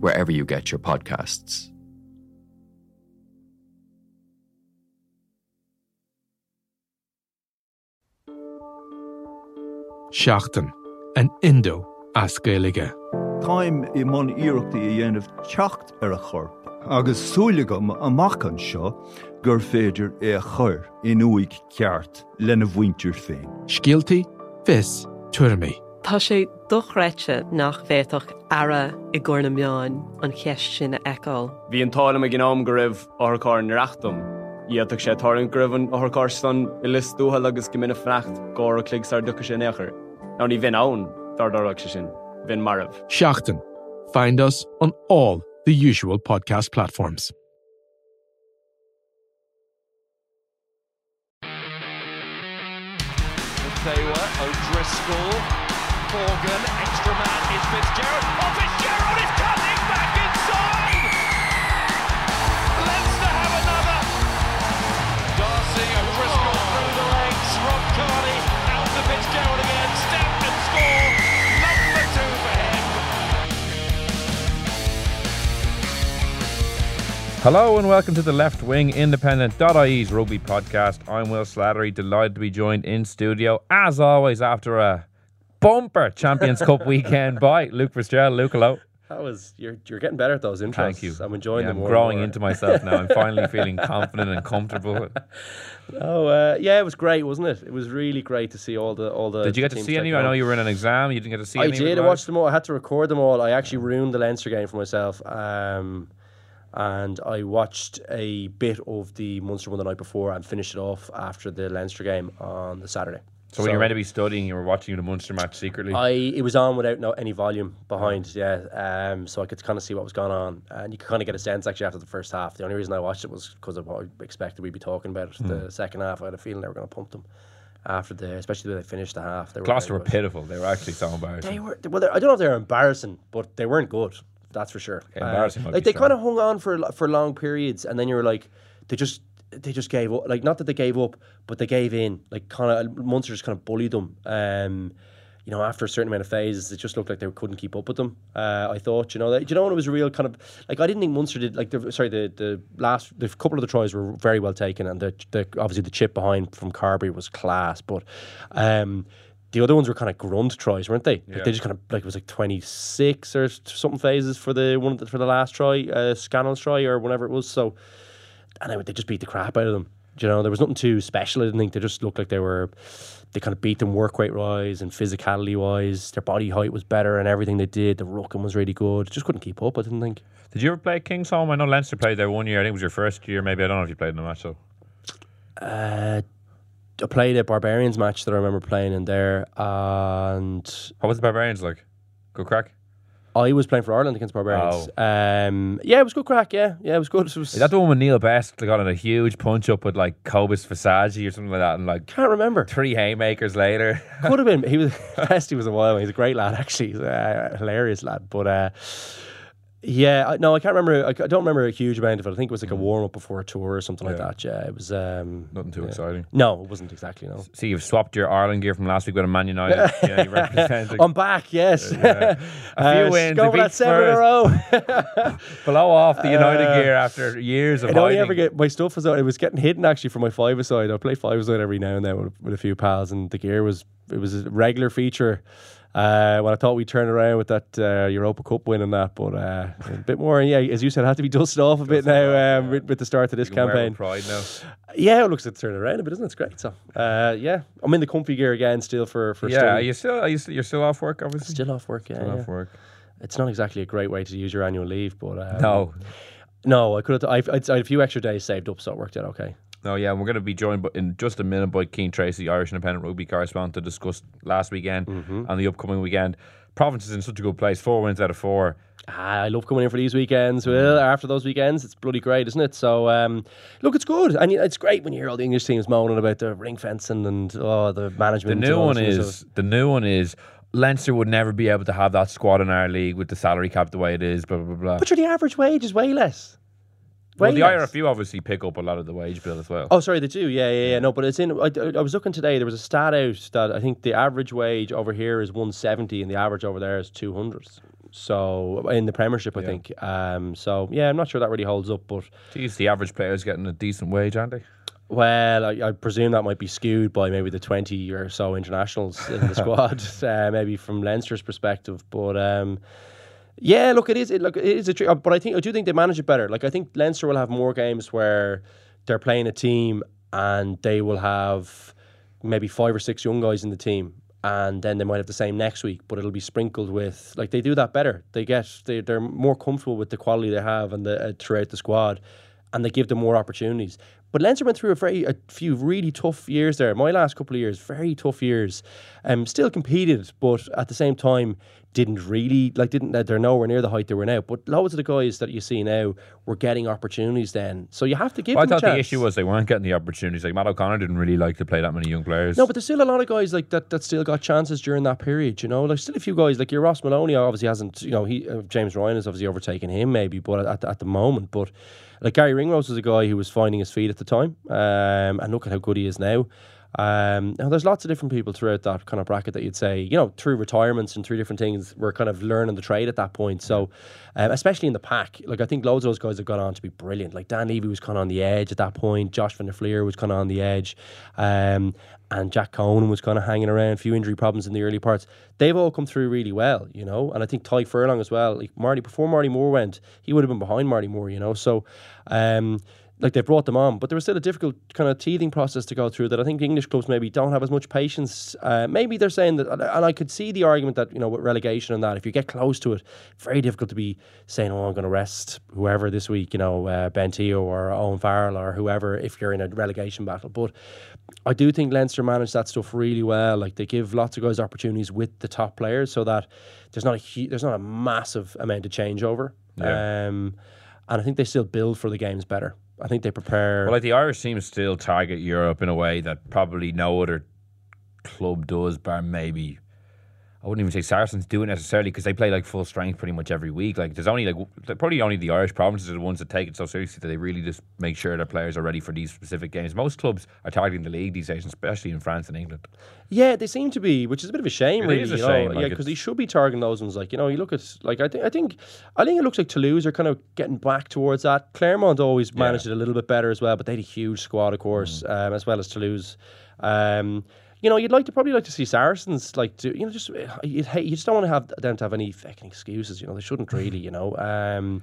wherever you get your podcasts. Seachtain an Indo as Gaelige. Táim i món iireachtaí a dhéanamh techt ar er a chorp, agus súlagam amachchan seo gur féidir é a chur in uig ceart lena bhaintir féin. Scialtaí, fis, tuairmí. Tá sé dochreite nach bhéach ara i ggur na meáin an cheist sin eáil. Bhí an tála a gnám go raibh áthcáir nareachtam. Íach sé táann gribhann áthcárstan i listúthe agus go mina frecht gá a cligsar ducha sé nechar. Ná ní bhín ann dardarach se sin, bhín marmh. Seachtain. Find us on all the usual podcast platforms. Taylor, O'Driscoll, Morgan, extra man is Fitzgerald. Oh, Fitzgerald is cutting back inside! Leinster have another! D'Arcy, O'Driscoll oh. through the legs, Rob Kearney out to Fitzgerald again, step and score! Number two for him! Hello and welcome to the Left Wing Independent.ie's rugby podcast. I'm Will Slattery, delighted to be joined in studio, as always, after a bumper Champions Cup weekend by Luke Fitzgerald. Luke, hello. That was you're you're getting better at those intros. Thank you. I'm enjoying Yeah, them. I'm growing into myself now. I'm finally feeling confident and comfortable. Oh uh, yeah, it was great, wasn't it? It was really great to see all the all the. Did you get to see any? I know you were in an exam. You didn't get to see I did. I watched them all. I had to record them all. I actually ruined the Leinster game for myself. Um, and I watched a bit of the Munster one the night before and finished it off after the Leinster game on the Saturday. So when you were meant to be studying, you were watching the Munster match secretly. I it was on without no any volume behind, yeah. Um, so I could kind of see what was going on, and you could kind of get a sense actually after the first half. The only reason I watched it was because of what I expected we'd be talking about. Hmm. The second half, I had a feeling they were going to pump them after the, especially when they finished the half. They were Gloucester were pitiful. They were actually so embarrassing. They were well. I don't know if they were embarrassing, but they weren't good. That's for sure. Embarrassing Uh, like they kind of hung on for for long periods, and then you were like, they just they just gave up. Like not that they gave up, but they gave in. Like kind of Munster just kind of bullied them. Um, you know, after a certain amount of phases, it just looked like they couldn't keep up with them. Uh, I thought, you know, that, you know, when it was a real kind of like I didn't think Munster did like the sorry the the last the couple of the tries were very well taken, and the, the obviously the chip behind from Carbery was class, but um, the other ones were kind of grunt tries, weren't they? Like Yeah. they just kind of like it was like twenty six or something phases for the one for the last try, uh, Scannell's try or whatever it was. So, and they, they just beat the crap out of them. Do You know, there was nothing too special. I didn't think they just looked like they were. They kind of beat them work rate wise and physicality wise. Their body height was better and everything they did. The rucking was really good. Just couldn't keep up. I didn't think. Did you ever play Kingsholm? I know Leinster played there one year. I think it was your first year. Maybe I don't know if you played in the match though. Uh, I played a Barbarians match that I remember playing in there, and What was the Barbarians like? Good crack. I was playing for Ireland against Barbarians. Um, yeah, it was good crack. Yeah, yeah, it was good. It was. Is that the one with Neil Best that got in a huge punch up with like Cobus Visagie or something like that, and like can't remember. three haymakers later? Could have been. He was best. He was a while. He's a great lad, actually. He's a hilarious lad. But uh, yeah, I, no, I can't remember. I don't remember a huge amount of it. I think it was like a warm up before a tour or something like that. Yeah, it was. Um, Nothing too yeah. exciting. No, it wasn't exactly. No. See, you've swapped your Ireland gear from last week with a Man United. yeah, you representing. I'm back. Yes. Yeah. A few Uh, wins, Go for that seven in a row. Blow off the United Uh, gear after years of I only ever get my stuff was it was getting hidden actually from my five aside. I play five aside every now and then with, with a few pals, and the gear was it was a regular feature. Uh, when I thought we'd turn around with that uh, Europa Cup win and that, but uh, a bit more. Yeah, as you said, it had to be dusted off a bit now um, with, with the start of this You can wear campaign. pride now. Yeah, it looks like it's turning around a bit, isn't it? It's great. So, uh, yeah, I'm in the comfy gear again, still for for Yeah, are you still? Are you still you're still off work? Obviously, Still off work, yeah. Still yeah. off work. It's not exactly a great way to use your annual leave, but um, No, no, I could have. I've, I'd, I had a few extra days saved up, so it worked out okay. No, yeah. We're going to be joined in just a minute by Cian Tracey, Irish Independent Rugby correspondent, to discuss last weekend Mm-hmm. and the upcoming weekend. Province is in such a good place. Four wins out of four. Ah, I love coming in for these weekends. Well, after those weekends, it's bloody great, isn't it? So, um, look, it's good, and it's great when you hear all the English teams moaning about the ring fencing and oh, the management. The new one is the new one is Leinster would never be able to have that squad in our league with the salary cap the way it is. Blah blah blah. But sure, the average wage is way less. Well, the. IRFU obviously pick up a lot of the wage bill as well. Oh, sorry, they do. Yeah, yeah, yeah. No, but it's in. I, I was looking today. There was a stat out that I think the average wage over here is one seventy, and the average over there is two hundred. So in the Premiership, I think. Um. So yeah, I'm not sure that really holds up, but Geez, the average player is getting a decent wage, aren't they? well, I, I presume that might be skewed by maybe the twenty or so internationals in the squad, uh, maybe from Leinster's perspective. But um. Yeah, look, it is. It, look, it is a trick, but I think I do think they manage it better. Like I think Leinster will have more games where they're playing a team and they will have maybe five or six young guys in the team, and then they might have the same next week, but it'll be sprinkled with like they do that better. They get they they're more comfortable with the quality they have and the uh, throughout the squad, and they give them more opportunities. But Leinster went through a very a few really tough years there. My last couple of years, very tough years. Um, still competed, but at the same time didn't really like didn't they're nowhere near the height they were now. But loads of the guys that you see now were getting opportunities then. So you have to give Well, I thought the issue was they weren't getting the opportunities. Like Matt O'Connor didn't really like to play that many young players. No, but there's still a lot of guys like that that still got chances during that period. You know, like still a few guys like your Ross Molony obviously hasn't. You know, he uh, James Ryan has obviously overtaken him maybe, but at, at the moment, but like Garry Ringrose was a guy who was finding his feet at the time, um, and look at how good he is now. Um, now there's lots of different people throughout that kind of bracket that you'd say, you know, through retirements and through different things, we're kind of learning the trade at that point. So, um, especially in the pack, like I think loads of those guys have gone on to be brilliant. Like Dan Leavy was kind of on the edge at that point. Josh van der Flier was kind of on the edge. Um, and Jack Conan was kind of hanging around, a few injury problems in the early parts. They've all come through really well, you know. And I think Tadhg Furlong as well. Like Marty, before Marty Moore went, he would have been behind Marty Moore, you know. So, um, like they brought them on, but there was still a difficult kind of teething process to go through that I think English clubs maybe don't have as much patience. Uh, maybe they're saying that, and I could see the argument that you know with relegation and that if you get close to it, very difficult to be saying, "Oh, I'm going to rest whoever this week," you know, uh, or Owen Farrell or whoever if you're in a relegation battle. But I do think Leinster manage that stuff really well. Like they give lots of guys opportunities with the top players, so that there's not a hu- there's not a massive amount of changeover. Yeah. Um, and I think they still build for the games better. I think they prepare. Well, like the Irish team still target Europe in a way that probably no other club does, bar maybe. I wouldn't even say Saracens do it necessarily because they play like full strength pretty much every week. Like there's only like probably only the Irish provinces are the ones that take it so seriously that they really just make sure their players are ready for these specific games. Most clubs are targeting the league these days, especially in France and England. Yeah, they seem to be, which is a bit of a shame, It really. is a you know? shame, yeah, because they should be targeting those ones. Like you know, you look at like I think I think I think it looks like Toulouse are kind of getting back towards that. Clermont always managed it a little bit better as well, but they had a huge squad, of course, Mm. um, as well as Toulouse. Um, you know, you'd like to probably like to see Saracens like do you know just you you just don't want to have them to have any fucking excuses. You know, they shouldn't really. You know, um,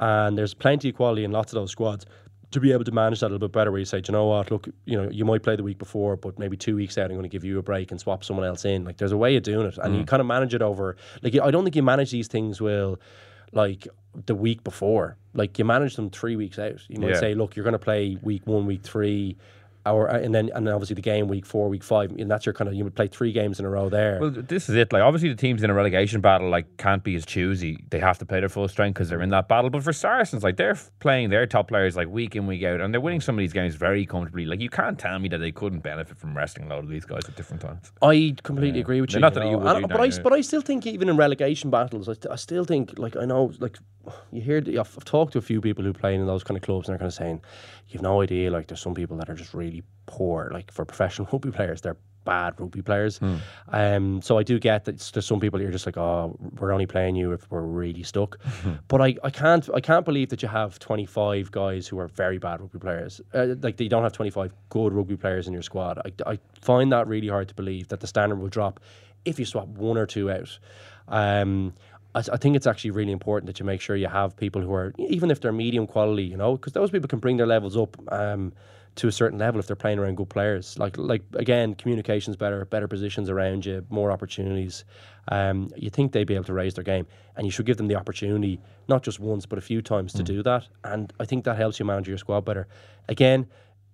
and there's plenty of quality in lots of those squads to be able to manage that a little bit better where you say, "Do you know what, look, you know, you might play the week before, but maybe two weeks out, I'm going to give you a break and swap someone else in. Like, there's a way of doing it, and you kind of manage it over. Like, I don't think you manage these things well, like the week before. Like, you manage them three weeks out. You might Yeah. say, look, you're going to play week one, week three. Or, uh, and then and then obviously the game week four, week five, and that's your kind of you would play three games in a row there. Well, this is it. Like, obviously, the teams in a relegation battle like can't be as choosy. They have to play their full strength because they're in that battle. But for Saracens, like they're playing their top players like week in, week out, and they're winning some of these games very comfortably. Like, you can't tell me that they couldn't benefit from resting a lot of these guys at different times. I completely agree with you. not you that know. you would And- but I, but I still think even in relegation battles, I, I still think like I know like you hear I've, I've talked to a few people who play in those kind of clubs and they're kind of saying you've no idea like there's some people that are just really poor like for professional rugby players they're bad rugby players. Hmm. Um, so I do get that there's some people you're just like oh we're only playing you if we're really stuck. but I, I can't I can't believe that you have 25 guys who are very bad rugby players. Uh, like you don't have 25 good rugby players in your squad. I, I find that really hard to believe that the standard will drop if you swap one or two out. Um, I, I think it's actually really important that you make sure you have people who are even if they're medium quality, you know, because those people can bring their levels up. Um, to a certain level, if they're playing around good players, like like again, communications better, better positions around you, more opportunities. Um, you think they'd be able to raise their game, and you should give them the opportunity, not just once but a few times to do that. And I think that helps you manage your squad better. Again,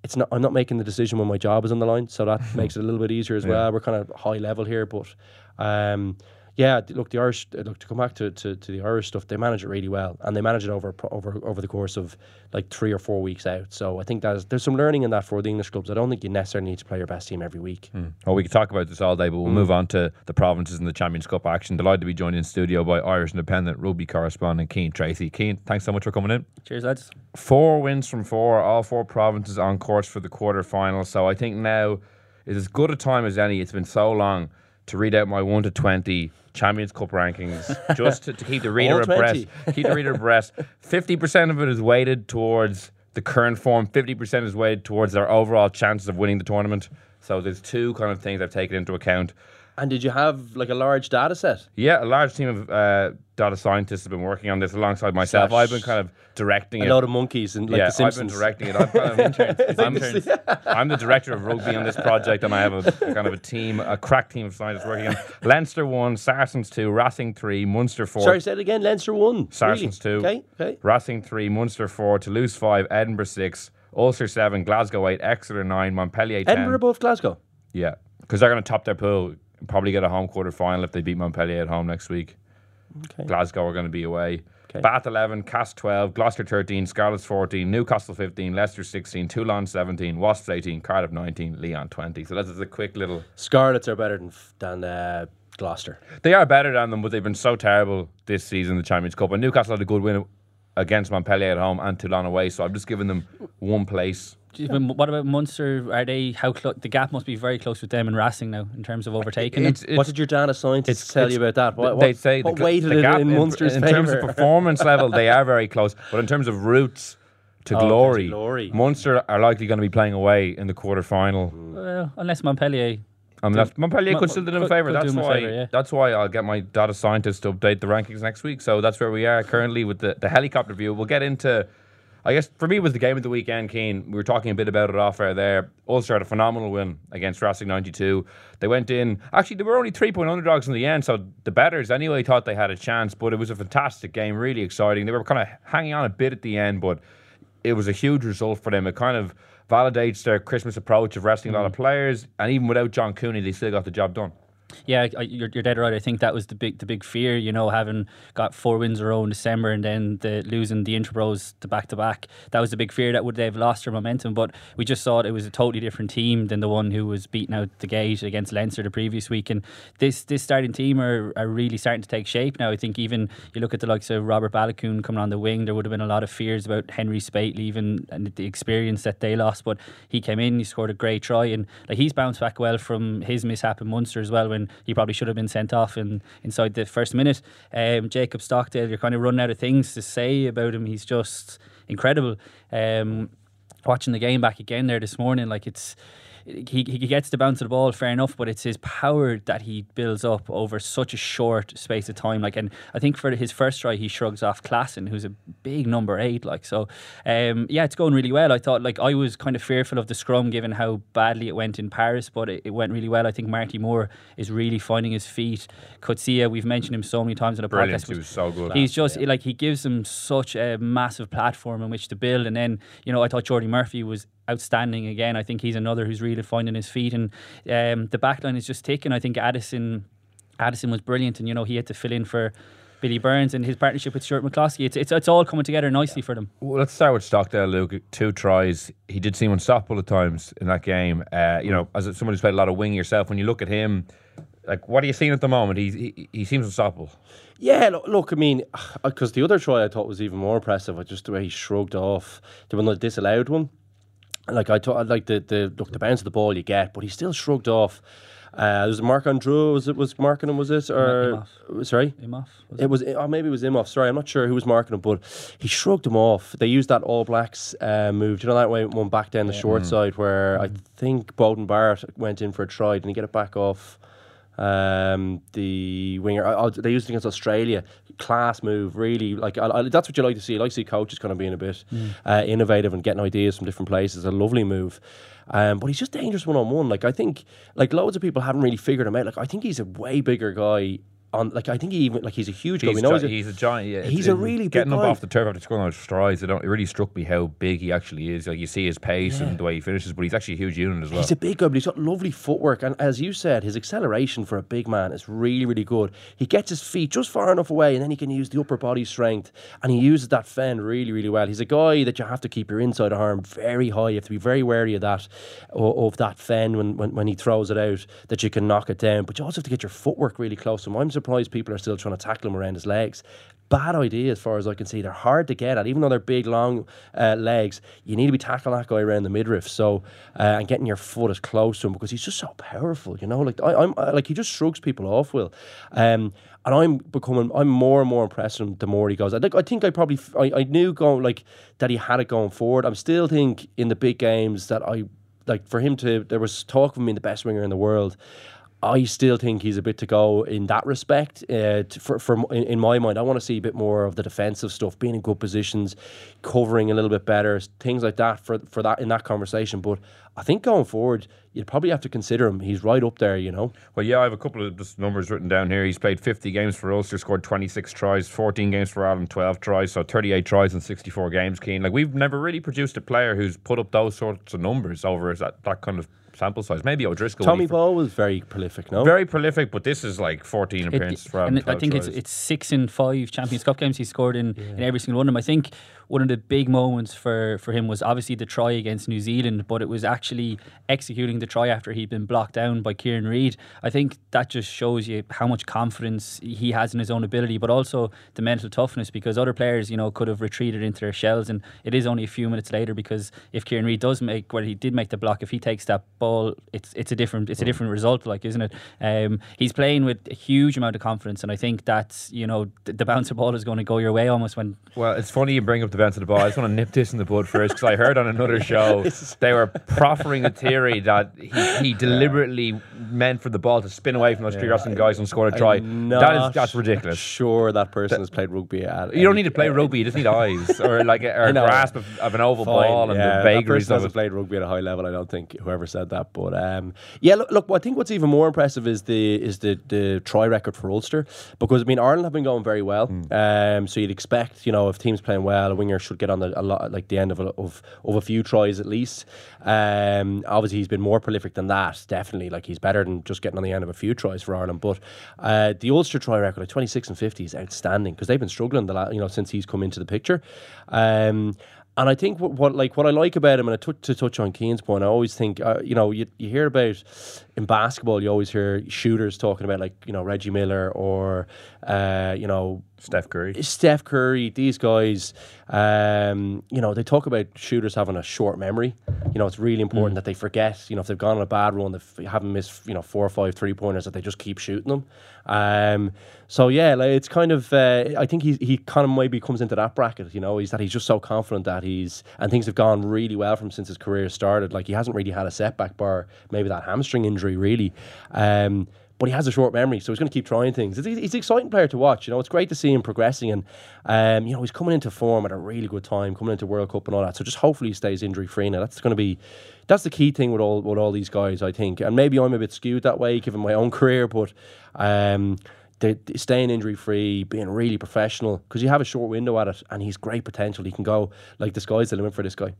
it's not. I'm not making the decision when my job is on the line, so that makes it a little bit easier as well. We're kind of high level here, but um, yeah, th- look, the Irish. uh, Look to come back to, to, to the Irish stuff. They manage it really well, and they manage it over over over the course of like three or four weeks out. So I think there's there's some learning in that for the English clubs. I don't think you necessarily need to play your best team every week. Well, we could talk about this all day, but Mm. we'll move on to the provinces and the Champions Cup action. Delighted to be joined in studio by Irish Independent rugby correspondent Cian Tracey. Keane, thanks so much for coming in. Cheers, lads. Four wins from four, all four provinces on course for the quarter final. So I think now is as good a time as any. It's been so long to read out my one to twenty Champions Cup rankings, just to, to keep the reader abreast. Keep the reader abreast. Fifty percent of it is weighted towards the current form. Fifty percent is weighted towards their overall chances of winning the tournament. So there's two kind of things I've taken into account. And did you have like a large data set? Yeah, a large team of uh, data scientists have been working on this alongside myself. Slash- I've been kind of directing A it. lot of monkeys and like yeah, the I've been directing it. I'm, kind of, I'm, I'm the director of rugby on this project, and I have a, a kind of a team, a crack team of scientists working on Leinster one, Saracens two, Racing three, Munster four, Sorry, say it again. Leinster one, Saracens really? two, Okay, okay. Racing three, Munster four, Toulouse five, Edinburgh six, Ulster seven, Glasgow eight, Exeter nine, Montpellier ten. Edinburgh above Glasgow. Yeah, because they're going to top their pool. Probably get a home quarter final if they beat Montpellier at home next week. Okay. Glasgow are going to be away. Okay. Bath 11, Castres 12, Gloucester 13, Scarlets 14, Newcastle 15, Leicester 16, Toulon 17, Wasps 18, Cardiff 19, Lyon 20. So that's just a quick little. Scarlets are better than than uh, Gloucester. They are better than them, but they've been so terrible this season, the Champions Cup. And Newcastle had a good win against Montpellier at home and Toulon away. So I've just given them one place. But What about Munster? Are they how close? the gap must be very close with them and Racing now in terms of overtaking them? It's, it's, what did your data scientists it's- tell it's- you about that? What, they say what the, weighted the it gap in Munster's in terms of performance level, they are very close. But in terms of routes to Oh, to glory, glory. Munster are likely going to be playing away in the quarter final. Well, unless Montpellier. Um, unless Montpellier Mo- could still do them a favour. That's why. favour, yeah. That's why I'll get my data scientist to update the rankings next week. So that's where we are currently with the, the helicopter view. We'll get into. I guess for me it was the game of the weekend, Cian. We were talking a bit about it off air there. Ulster had a phenomenal win against Racing 92. They went in, actually, they were only three point underdogs in the end, so the betters anyway thought they had a chance, but it was a fantastic game, really exciting. They were kind of hanging on a bit at the end, but it was a huge result for them. It kind of validates their Christmas approach of resting a lot of mm. players, and even without John Cooney, they still got the job done. Yeah, you're, you're dead right. I think that was the big the big fear. You know, having got four wins in a row in December and then the losing the Interbros to back to back. That was the big fear that would they've lost their momentum. But we just thought it was a totally different team than the one who was beating out the gate against Leinster the previous week. And this this starting team are, are really starting to take shape now. I think even you look at the likes of Robert Baloucoune coming on the wing. There would have been a lot of fears about Henry Speight leaving and the experience that they lost. But he came in, he scored a great try, and like he's bounced back well from his mishap in Munster as well when he probably should have been sent off in, inside the first minute. Um, Jacob Stockdale, you're kind of running out of things to say about him. He's just incredible. Um, watching the game back again there this morning, like it's he, he gets the bounce of the ball, fair enough, but it's his power that he builds up over such a short space of time. Like, and I think for his first try, he shrugs off Claassen, who's a big number eight. Like, so um, yeah, it's going really well. I thought, like, I was kind of fearful of the scrum given how badly it went in Paris, but it, it went really well. I think Marty Moore is really finding his feet. Coetzee, we've mentioned him so many times in the Brilliant. podcast. He was so good. He's just like he gives them such a massive platform in which to build, and then you know I thought Jordi Murphy was outstanding again. I think he's another who's really finding his feet, and um, the back line is just ticking. I think Addison, Addison was brilliant, and you know he had to fill in for. Billy Burns and his partnership with Stuart McCloskey. It's, it's, it's all coming together nicely for them. Well, let's start with Stockdale, Luke. Two tries. He did seem unstoppable at times in that game. Uh, you know, as someone who's played a lot of wing yourself, when you look at him, like, what are you seeing at the moment? He he, he seems unstoppable. Yeah, look, look I mean, because the other try I thought was even more impressive. Just the way he shrugged off the one that disallowed one. Like I thought, I like the the look the bounce of the ball you get, but he still shrugged off. Uh, was it Marc Andreu? Was it was marking him? Was it or sorry? Imhoff. Was It was, oh, maybe it was Imhoff. Sorry, I'm not sure who was marking him, but he shrugged him off. They used that All Blacks uh, move. Do you know that way one back down the short side where I think Beauden Barrett went in for a try. Didn't he get it back off? Um, the winger. I, they used it against Australia. Class move, really. Like I, I, that's what you like to see. I like to see coaches kind of being a bit uh, innovative and getting ideas from different places. A lovely move. Um, but he's just dangerous one on one. Like I think, like loads of people haven't really figured him out. Like I think he's a way bigger guy on like I think he even like he's a huge guy. He's, We know gi- he's a, giant. Yeah, he's a really big getting up guy. off the turf after scoring those strides. It, don't, it really struck me how big he actually is. Like you see his pace and the way he finishes, but he's actually a huge unit as well. He's a big guy, but he's got lovely footwork. And as you said, his acceleration for a big man is really, really good. He gets his feet just far enough away, and then he can use the upper body strength. And he uses that fend really, really well. He's a guy that you have to keep your inside arm very high. You have to be very wary of that, of that fend when, when, when he throws it out, that you can knock it down. But you also have to get your footwork really close to him. I'm surprised people are still trying to tackle him around his legs. Bad idea as far as I can see. They're hard to get at, even though they're big, long uh, legs. You need to be tackling that guy around the midriff, so uh, and getting your foot as close to him because he's just so powerful. You know, like I, I'm uh, like he just shrugs people off. Will, um, and I'm becoming I'm more and more impressed with him the more he goes. I think I think I probably I, I knew going like that he had it going forward. I'm still think in the big games that I like for him to there was talk of him being the best winger in the world. I still think he's a bit to go in that respect. Uh, t- for, for in, in my mind, I want to see a bit more of the defensive stuff, being in good positions, covering a little bit better, things like that for for that in that conversation. But I think going forward, you'd probably have to consider him. He's right up there, you know. Well, yeah, I have a couple of just numbers written down here. He's played 50 games for Ulster, scored 26 tries, 14 games for Ireland, 12 tries, so 38 tries in 64 games. Cian, like we've never really produced a player who's put up those sorts of numbers over that, that kind of sample size. Maybe O'Driscoll. Tommy he- Ball was very prolific, no? very prolific, but this is like 14 It- appearances for Ireland. and I think it's tries. it's six in five Champions Cup games he scored in, in every single one of them. I think one of the big moments for, for him was obviously the try against New Zealand, but it was actually executing the try after he'd been blocked down by Kieran Read. I think that just shows you how much confidence he has in his own ability, but also the mental toughness because other players, you know, could have retreated into their shells and it is only a few minutes later because if Kieran Read does make well he did make the block, if he takes that ball, it's it's a different it's a different result, like isn't it? Um, he's playing with a huge amount of confidence and I think that's you know the, the bouncer ball is going to go your way almost when Well, it's funny you bring up the bounce of the ball. I just want to nip this in the bud first because I heard on another show they were proffering a theory that he, he deliberately meant for the ball to spin away from those three Rossin guys and score a try. That is that's ridiculous. Sure, that person has played rugby. At You don't need to play rugby; you just need eyes or like a, or grasp of, of an oval Fine, ball and yeah, the that vagaries person of hasn't played rugby at a high level. I don't think whoever said that, but um, yeah. Look, look, I think what's even more impressive is the is the the try record for Ulster because I mean Ireland have been going very well. Hmm. Um, so you'd expect you know if teams playing well, a winger should get on the, a lot like the end of a, of of a few tries at least. Um, obviously he's been more prolific than that. Definitely, like he's better than just getting on the end of a few tries for Ireland. But uh, the Ulster try record like twenty six and fifty is outstanding because they've been struggling the la- you know since he's come into the picture. Um, and I think what, what like what I like about him, and I tou- to touch on Cian's point, I always think uh, you know you, you hear about in basketball, you always hear shooters talking about like you know Reggie Miller or uh, you know Steph Curry. Steph Curry, these guys, um, you know, they talk about shooters having a short memory. You know, it's really important that they forget, you know, if they've gone on a bad run, they haven't missed, you know, four or five three pointers, that they just keep shooting them. Um, so yeah, like it's kind of, uh, I think he he kind of maybe comes into that bracket. You know, he's that he's just so confident that he's and things have gone really well from since his career started. Like he hasn't really had a setback bar, maybe that hamstring injury, really. Um, but he has a short memory, so he's going to keep trying things. He's, an exciting player to watch. You know, it's great to see him progressing, and um, you know he's coming into form at a really good time, coming into World Cup and all that. So just hopefully he stays injury free. Now that's going to be that's the key thing with all with all these guys, I think. And maybe I'm a bit skewed that way, given my own career, but. Um, staying injury free, being really professional, because you have a short window at it, and he's great potential. He can go like the sky's the limit for this guy.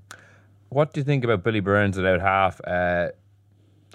What do you think about Billy Burns at out half? Uh,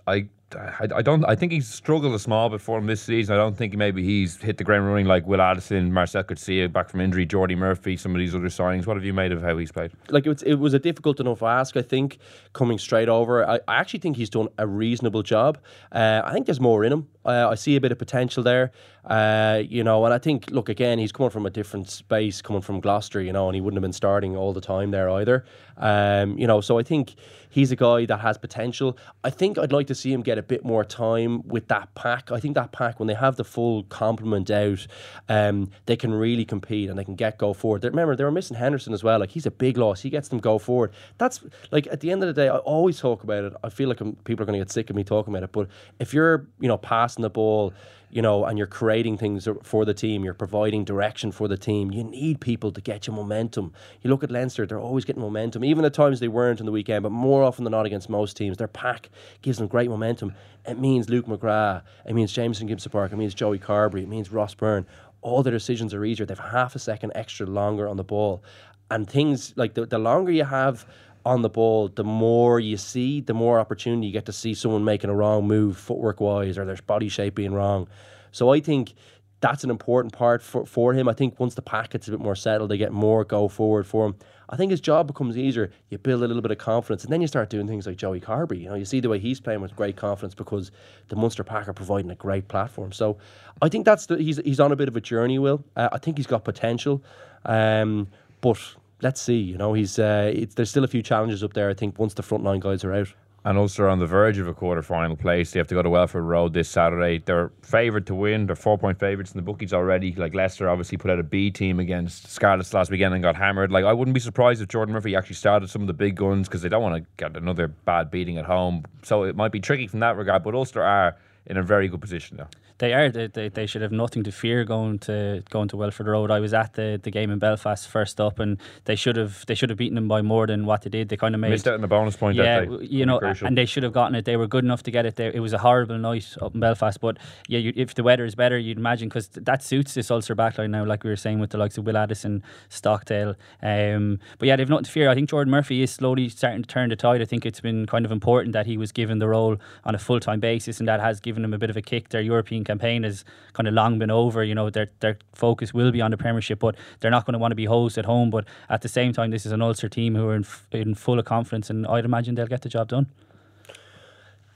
I, I, I don't. I think he's struggled a small bit for him this season. I don't think maybe he's hit the ground running like Will Addison, Marcell Coetzee back from injury, Jordi Murphy, some of these other signings. What have you made of how he's played? like it was, it was a difficult enough ask. I think coming straight over, I, I actually think he's done a reasonable job. Uh, I think there's more in him. Uh, I see a bit of potential there. Uh, you know, and I think look again, he's coming from a different space, coming from Gloucester, you know, and he wouldn't have been starting all the time there either. Um, you know, so I think he's a guy that has potential. I think I'd like to see him get a bit more time with that pack. I think that pack, when they have the full complement out, um, they can really compete and they can get go forward. They- Remember, they were missing Henderson as well. Like he's a big loss. He gets them go forward. That's like at the end of the day, I always talk about it. I feel like I'm, people are going to get sick of me talking about it. But if you're, you know, passing passing the ball, you know, and you're creating things for the team, you're providing direction for the team. You need people to get you momentum. You look at Leinster; they're always getting momentum. Even at times they weren't in the weekend, but more often than not against most teams, their pack gives them great momentum. It means Luke McGrath, it means Jamison Gibson Park, it means Joey Carbery, it means Ross Byrne. All their decisions are easier. They've half a second extra longer on the ball, and things like the, the longer you have on the ball, the more you see, the more opportunity you get to see someone making a wrong move, footwork wise, or their body shape being wrong. So I think that's an important part for, for him. I think once the packet's a bit more settled, they get more go forward for him. I think his job becomes easier. You build a little bit of confidence, and then you start doing things like Joey Carbery. You know, you see the way he's playing with great confidence because the Munster pack are providing a great platform. So I think that's the, he's he's on a bit of a journey. Will uh, I think he's got potential, um, but let's see. You know, he's uh, there's still a few challenges up there. I think once the frontline guys are out. And Ulster are on the verge of a quarter final place. They have to go to Welford Road this Saturday. They're favoured to win. They're four point favourites in the bookies already. Like Leicester obviously put out a B team against Scarlets last weekend and got hammered. Like I wouldn't be surprised if Geordan Murphy actually started some of the big guns because they don't want to get another bad beating at home. So it might be tricky from that regard. But Ulster are in a very good position now. They are. They, they, they should have nothing to fear going to going to Welford Road. I was at the, the game in Belfast first up, and they should have they should have beaten them by more than what they did. They kind of made missed out on the bonus point. Yeah, you know, Crucial. and they should have gotten it. They were good enough to get it there. It was a horrible night up in Belfast, but yeah, you, if the weather is better, you'd imagine because that suits this Ulster backline now, like we were saying with the likes of Will Addison, Stockdale. Um, but yeah, they've nothing to fear. I think Geordan Murphy is slowly starting to turn the tide. I think it's been kind of important that he was given the role on a full time basis, and that has given him a bit of a kick. Their European campaign has kind of long been over. You know, their their focus will be on the Premiership, but they're not going to want to be hosts at home. But at the same time, this is an Ulster team who are in, in full of confidence, and I'd imagine they'll get the job done.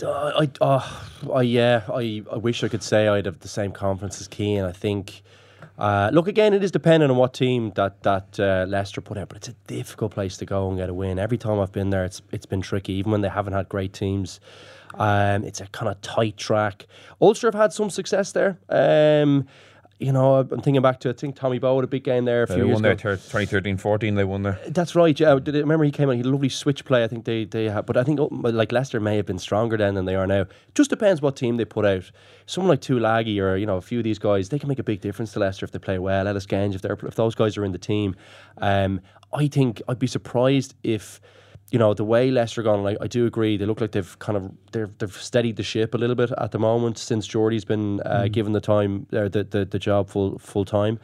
I, uh, I, yeah, I, I wish I could say I'd have the same confidence as Cian. I think. Uh, look again, it is dependent on what team that that uh, Leicester put out, but it's a difficult place to go and get a win. Every time I've been there, it's it's been tricky, even when they haven't had great teams. Um, it's a kind of tight track. Ulster have had some success there. Um, you know, I'm thinking back to I think Tommy Bowe had a big game there a few They years won ago. thir- 2013-14. They won there. That's right. Yeah, it, remember he came on. He had a lovely switch play. I think they they had, but I think oh, like Leicester may have been stronger then than they are now. Just depends what team they put out. Someone like Tuilagi or you know a few of these guys, they can make a big difference to Leicester if they play well. Ellis Genge, if they're if those guys are in the team, um, I think I'd be surprised if. You know the way Leicester gone. Like I do agree, they look like they've kind of they've they've steadied the ship a little bit at the moment since Geordie's been uh, given the time uh, the, the the job full full time.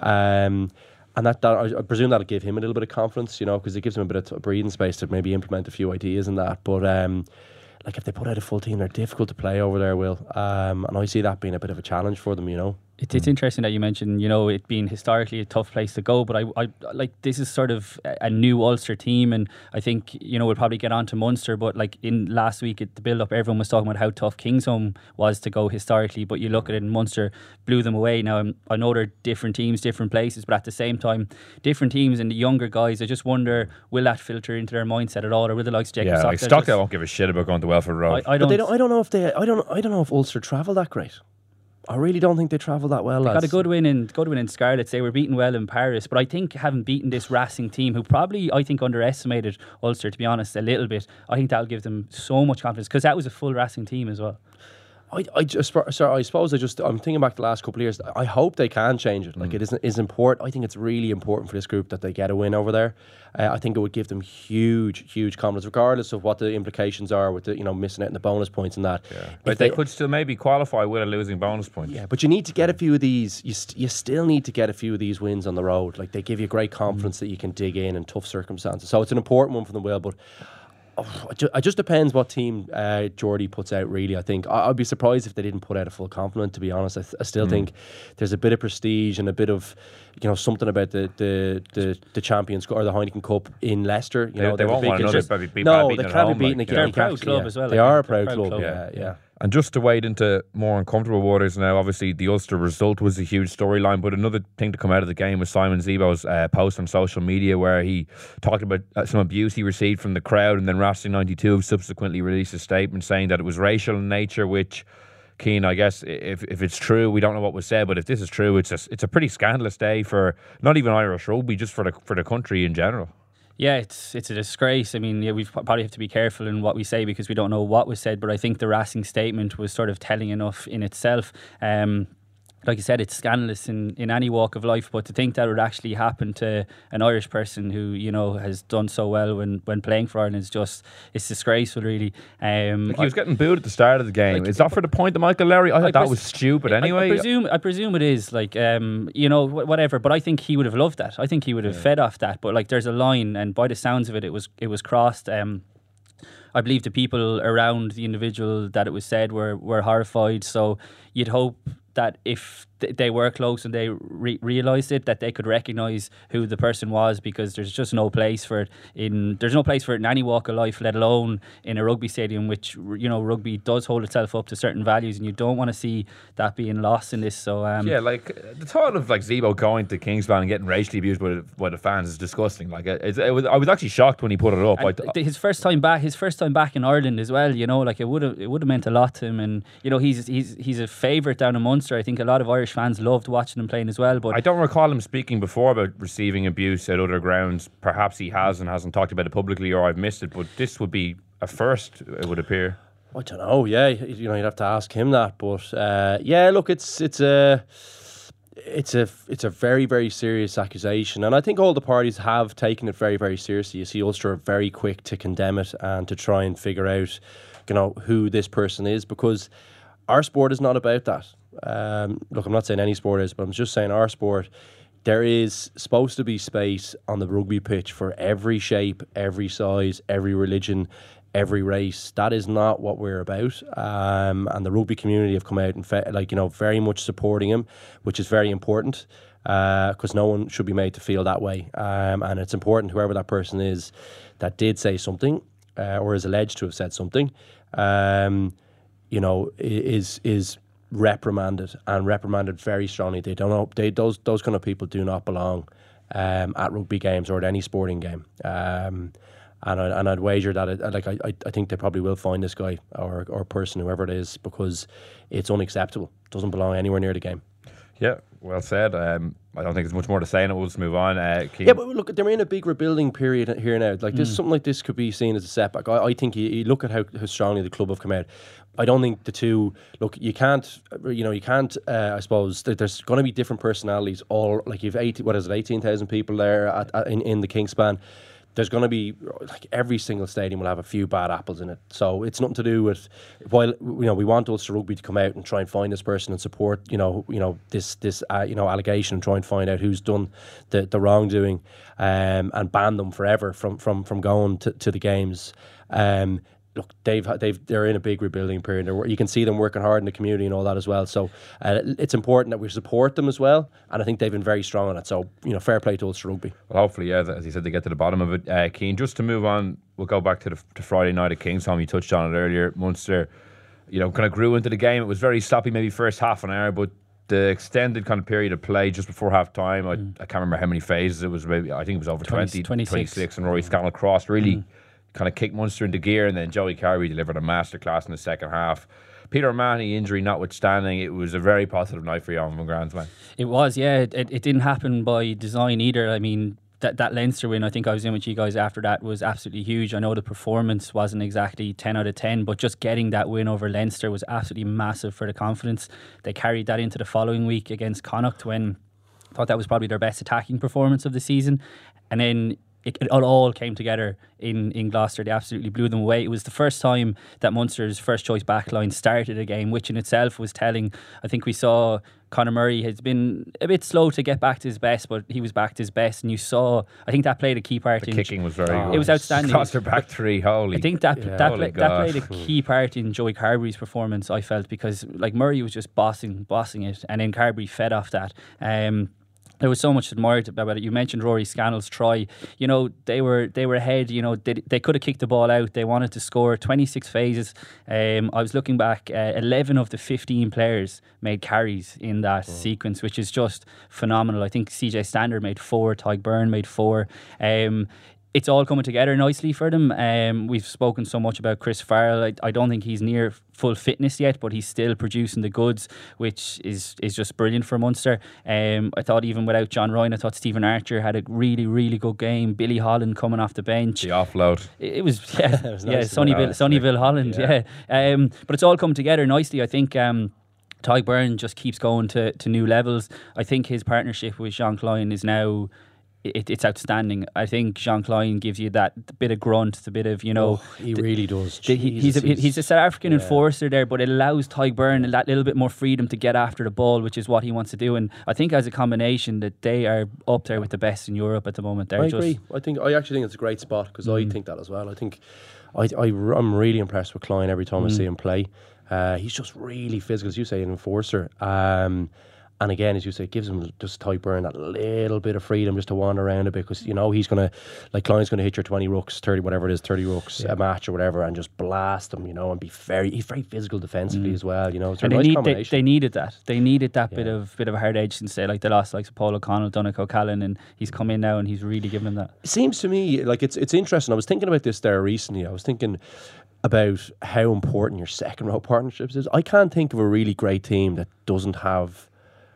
Um, and that, that I presume that'll give him a little bit of confidence, you know, because it gives him a bit of breathing space to maybe implement a few ideas in that. But um, like if they put out a full team, they're difficult to play over there, Will. Um, and I see that being a bit of a challenge for them, you know. It's, it's hmm. interesting that you mentioned, you know, it being historically a tough place to go, but I, I like this is sort of a a new Ulster team, and I think you know we'll probably get on to Munster, but like in last week at the build up, everyone was talking about how tough Kingsholm was to go historically, but you look at it, and Munster blew them away. Now I'm- I know they're different teams, different places, but at the same time, different teams and the younger guys. I just wonder will that filter into their mindset at all, or will the likes of Jacob Yeah, like Stockdale Stockdale just- won't give a shit about going to Welford Road. I, I don't. they don't. I don't know if they. I don't. I don't know if Ulster travel that great. I really don't think they travel that well. They got a good win in good win in Scarlets. They were beaten well in Paris, but I think having beaten this Racing team, who probably I think underestimated Ulster, to be honest, a little bit. I think that'll give them so much confidence because that was a full Racing team as well. I, I just, sorry, I suppose I just, I'm thinking back the last couple of years. I hope they can change it. Like it isn't is important. I think it's really important for this group that they get a win over there. Uh, I think it would give them huge, huge confidence, regardless of what the implications are with the, you know, missing out on the bonus points and that. Yeah. But they, could still maybe qualify with a losing bonus point. Yeah, but you need to get a few of these. You, st- you still need to get a few of these wins on the road. Like they give you great confidence that you can dig in in tough circumstances. So it's an important one for them, Will. But oh, it, ju- it just depends what team uh, Geordie puts out. Really, I think I- I'd be surprised if they didn't put out a full complement. To be honest, I, th- I still Mm. think there's a bit of prestige and a bit of you know something about the the the, the Champions Cup or the Heineken Cup in Leicester. You They- know they they're wont big want another interest. maybe be bad No, they can't be beaten like, again. They're a You proud club yeah. as well, They I are a think. Proud proud club. club. Yeah, yeah. And just to wade into more uncomfortable waters now, obviously the Ulster result was a huge storyline, but another thing to come out of the game was Simon Zebo's uh, post on social media where he talked about uh, some abuse he received from the crowd, and then Racing 92 subsequently released a statement saying that it was racial in nature, which. Cian, I guess if if it's true, we don't know what was said, but if this is true, it's a it's a pretty scandalous day for not even Irish rugby, just for the for the country in general. Yeah, it's it's a disgrace. I mean, yeah, we probably have to be careful in what we say because we don't know what was said. But I think the Racing statement was sort of telling enough in itself. Um, like you said, it's scandalous in, in any walk of life. But to think that would actually happen to an Irish person who you know has done so well when, when playing for Ireland is just it's disgraceful, really. Um, Like he was getting booed at the start of the game. Like- Is that for the point of Michael Lowry? I thought I that pres- was stupid. I- I, Anyway, presume I presume it is like um, you know wh- whatever. But I think he would have loved that. I think he would have fed off that. But like, there's a line, and by the sounds of it, it was it was crossed. Um, I believe the people around the individual that it was said were were horrified. So you'd hope that if th- they were close and they re- realized it, that they could recognize who the person was, because there's just no place for it in there's no place for it in any walk of life, let alone in a rugby stadium, which you know rugby does hold itself up to certain values, and you don't want to see that being lost in this. So um, yeah, like the thought of like Zebo going to Kingspan and getting racially abused by the, by the fans is disgusting. Like it, it, was, I was actually shocked when he put it up. I, th- his first time back, his first time back in Ireland as well. You know, like it would have, it would have meant a lot to him. And you know, he's he's he's a favourite down in Munster. I think a lot of Irish fans loved watching him playing as well. But I don't recall him speaking before about receiving abuse at other grounds. Perhaps he has and hasn't talked about it publicly, or I've missed it. But this would be a first, it would appear. I don't know. Yeah, you know, you'd have to ask him that. But uh, yeah, look, it's it's a it's a it's a very very serious accusation, and I think all the parties have taken it very very seriously. You see, Ulster are very quick to condemn it and to try and figure out, you know, who this person is because our sport is not about that. Um, look, I'm not saying any sport is, but I'm just saying our sport. There is supposed to be space on the rugby pitch for every shape, every size, every religion, every race. That is not what we're about. Um, and the rugby community have come out and fe- like you know very much supporting him, which is very important because no one should be made to feel that way. Um, and it's important whoever that person is that did say something uh, or is alleged to have said something, um, you know, is is reprimanded and reprimanded very strongly. They don't know they those those kind of people do not belong um, at rugby games or at any sporting game. Um, and I, and I'd wager that it, like I, I think they probably will find this guy or or person whoever it is because it's unacceptable. It Doesn't belong anywhere near the game. Yeah, well said. Um, I don't think there's much more to say, and we'll just move on. Uh. Yeah, but look, they're in a big rebuilding period here now. Like this, Mm. something like this could be seen as a setback. I, I think you, you look at how, how strongly the club have come out. I don't think the two look. You can't, you know, you can't. Uh, I suppose there's going to be different personalities. All like you've eighty, what is it, eighteen thousand people there at, at, in in the Kingspan. There's going to be like every single stadium will have a few bad apples in it. So it's nothing to do with while you know we want Ulster Rugby to come out and try and find this person and support you know you know this this uh, you know allegation and try and find out who's done the, the wrongdoing um, and ban them forever from from from going to, to the games. Um, look, they've they've they're in a big rebuilding period. They're, you can see them working hard in the community and all that as well. So uh, it's important that we support them as well. And I think they've been very strong on it. So you know, fair play to Ulster Rugby. Well, hopefully, yeah, as you said, they get to the bottom of it. Uh, Cian, just to move on, we'll go back to the to Friday night at Kingsholm. You touched on it earlier. Munster, you know, kind of grew into the game. It was very sloppy, maybe first half an hour, but the extended kind of period of play just before half time, I, I can't remember how many phases it was. Maybe I think it was over 20, 20 26. 26, and Rory Scannell crossed really kind of kicked Munster into gear, and then Joey Carbery delivered a masterclass in the second half. Peter O'Mahony injury notwithstanding, it was a very positive night for Jan van Gransman. It was, yeah. It, it, it didn't happen by design either. I mean, that, that Leinster win, I think I was in with you guys after that, was absolutely huge. I know the performance wasn't exactly 10 out of 10, but just getting that win over Leinster was absolutely massive for the confidence. They carried that into the following week against Connacht when I thought that was probably their best attacking performance of the season. And then it, it all came together in, in Gloucester. They absolutely blew them away. It was the first time that Munster's first choice backline started a game, which in itself was telling. I think we saw Conor Murray has been a bit slow to get back to his best, but he was back to his best. And you saw, I think that played a key part The in kicking was very good. It was outstanding. Gloucester back three, holy. I think that Yeah. that, Holy pla- that played a key part in Joey Carbery's performance. I felt because like Murray was just bossing bossing it, and then Carberry fed off that. Um, there was so much admired about it. You mentioned Rory Scannell's try. You know they were they were ahead. You know they, they could have kicked the ball out. They wanted to score. Twenty six phases. Um, I was looking back. Uh, Eleven of the fifteen players made carries in that sequence, which is just phenomenal. I think CJ Stander made four. Tadhg Beirne made four. Um, it's all coming together nicely for them. Um, we've spoken so much about Chris Farrell. I, I don't think he's near full fitness yet, but he's still producing the goods, which is is just brilliant for Munster. Um, I thought even without John Ryan, I thought Stephen Archer had a really really good game. Billy Holland coming off the bench. The offload. It, it was yeah, It was yeah, nice to Sonny Bill. Sonnyville, Holland, yeah. Um, but it's all come together nicely. I think. Um, Tadhg Beirne just keeps going to, to new levels. I think his partnership with Jean Kleyn is now it, it's outstanding. I think Jean Kleyn gives you that bit of grunt, the bit of you know. Oh, he really does. the- he- he's a, Jesus, he's a South African yeah. enforcer there, but it allows Tadhg Beirne that little bit more freedom to get after the ball, which is what he wants to do. And I think as a combination that they are up there with the best in Europe at the moment. They're I just agree. I think I actually think it's a great spot because Mm. I think that as well. I think I, I am really impressed with Klein every time I Mm. see him play. Uh, he's just really physical, as you say, an enforcer. Um, and again, as you say, it gives him just Tadhg Beirne that little bit of freedom just to wander around a bit because you know he's gonna like Kleyn's gonna hit your twenty rooks, thirty whatever it is, thirty rooks a match or whatever, and just blast them, you know, and be very he's very physical defensively as well, you know. It's a Mm. and they, nice need, they, they needed that. They needed that bit of bit of a hard edge since say like they lost like Paul O'Connell, Donncha O'Callaghan, and he's come in now and he's really given them that. It seems to me like it's it's interesting. I was thinking about this there recently. I was thinking about how important your second row partnerships is. I can't think of a really great team that doesn't have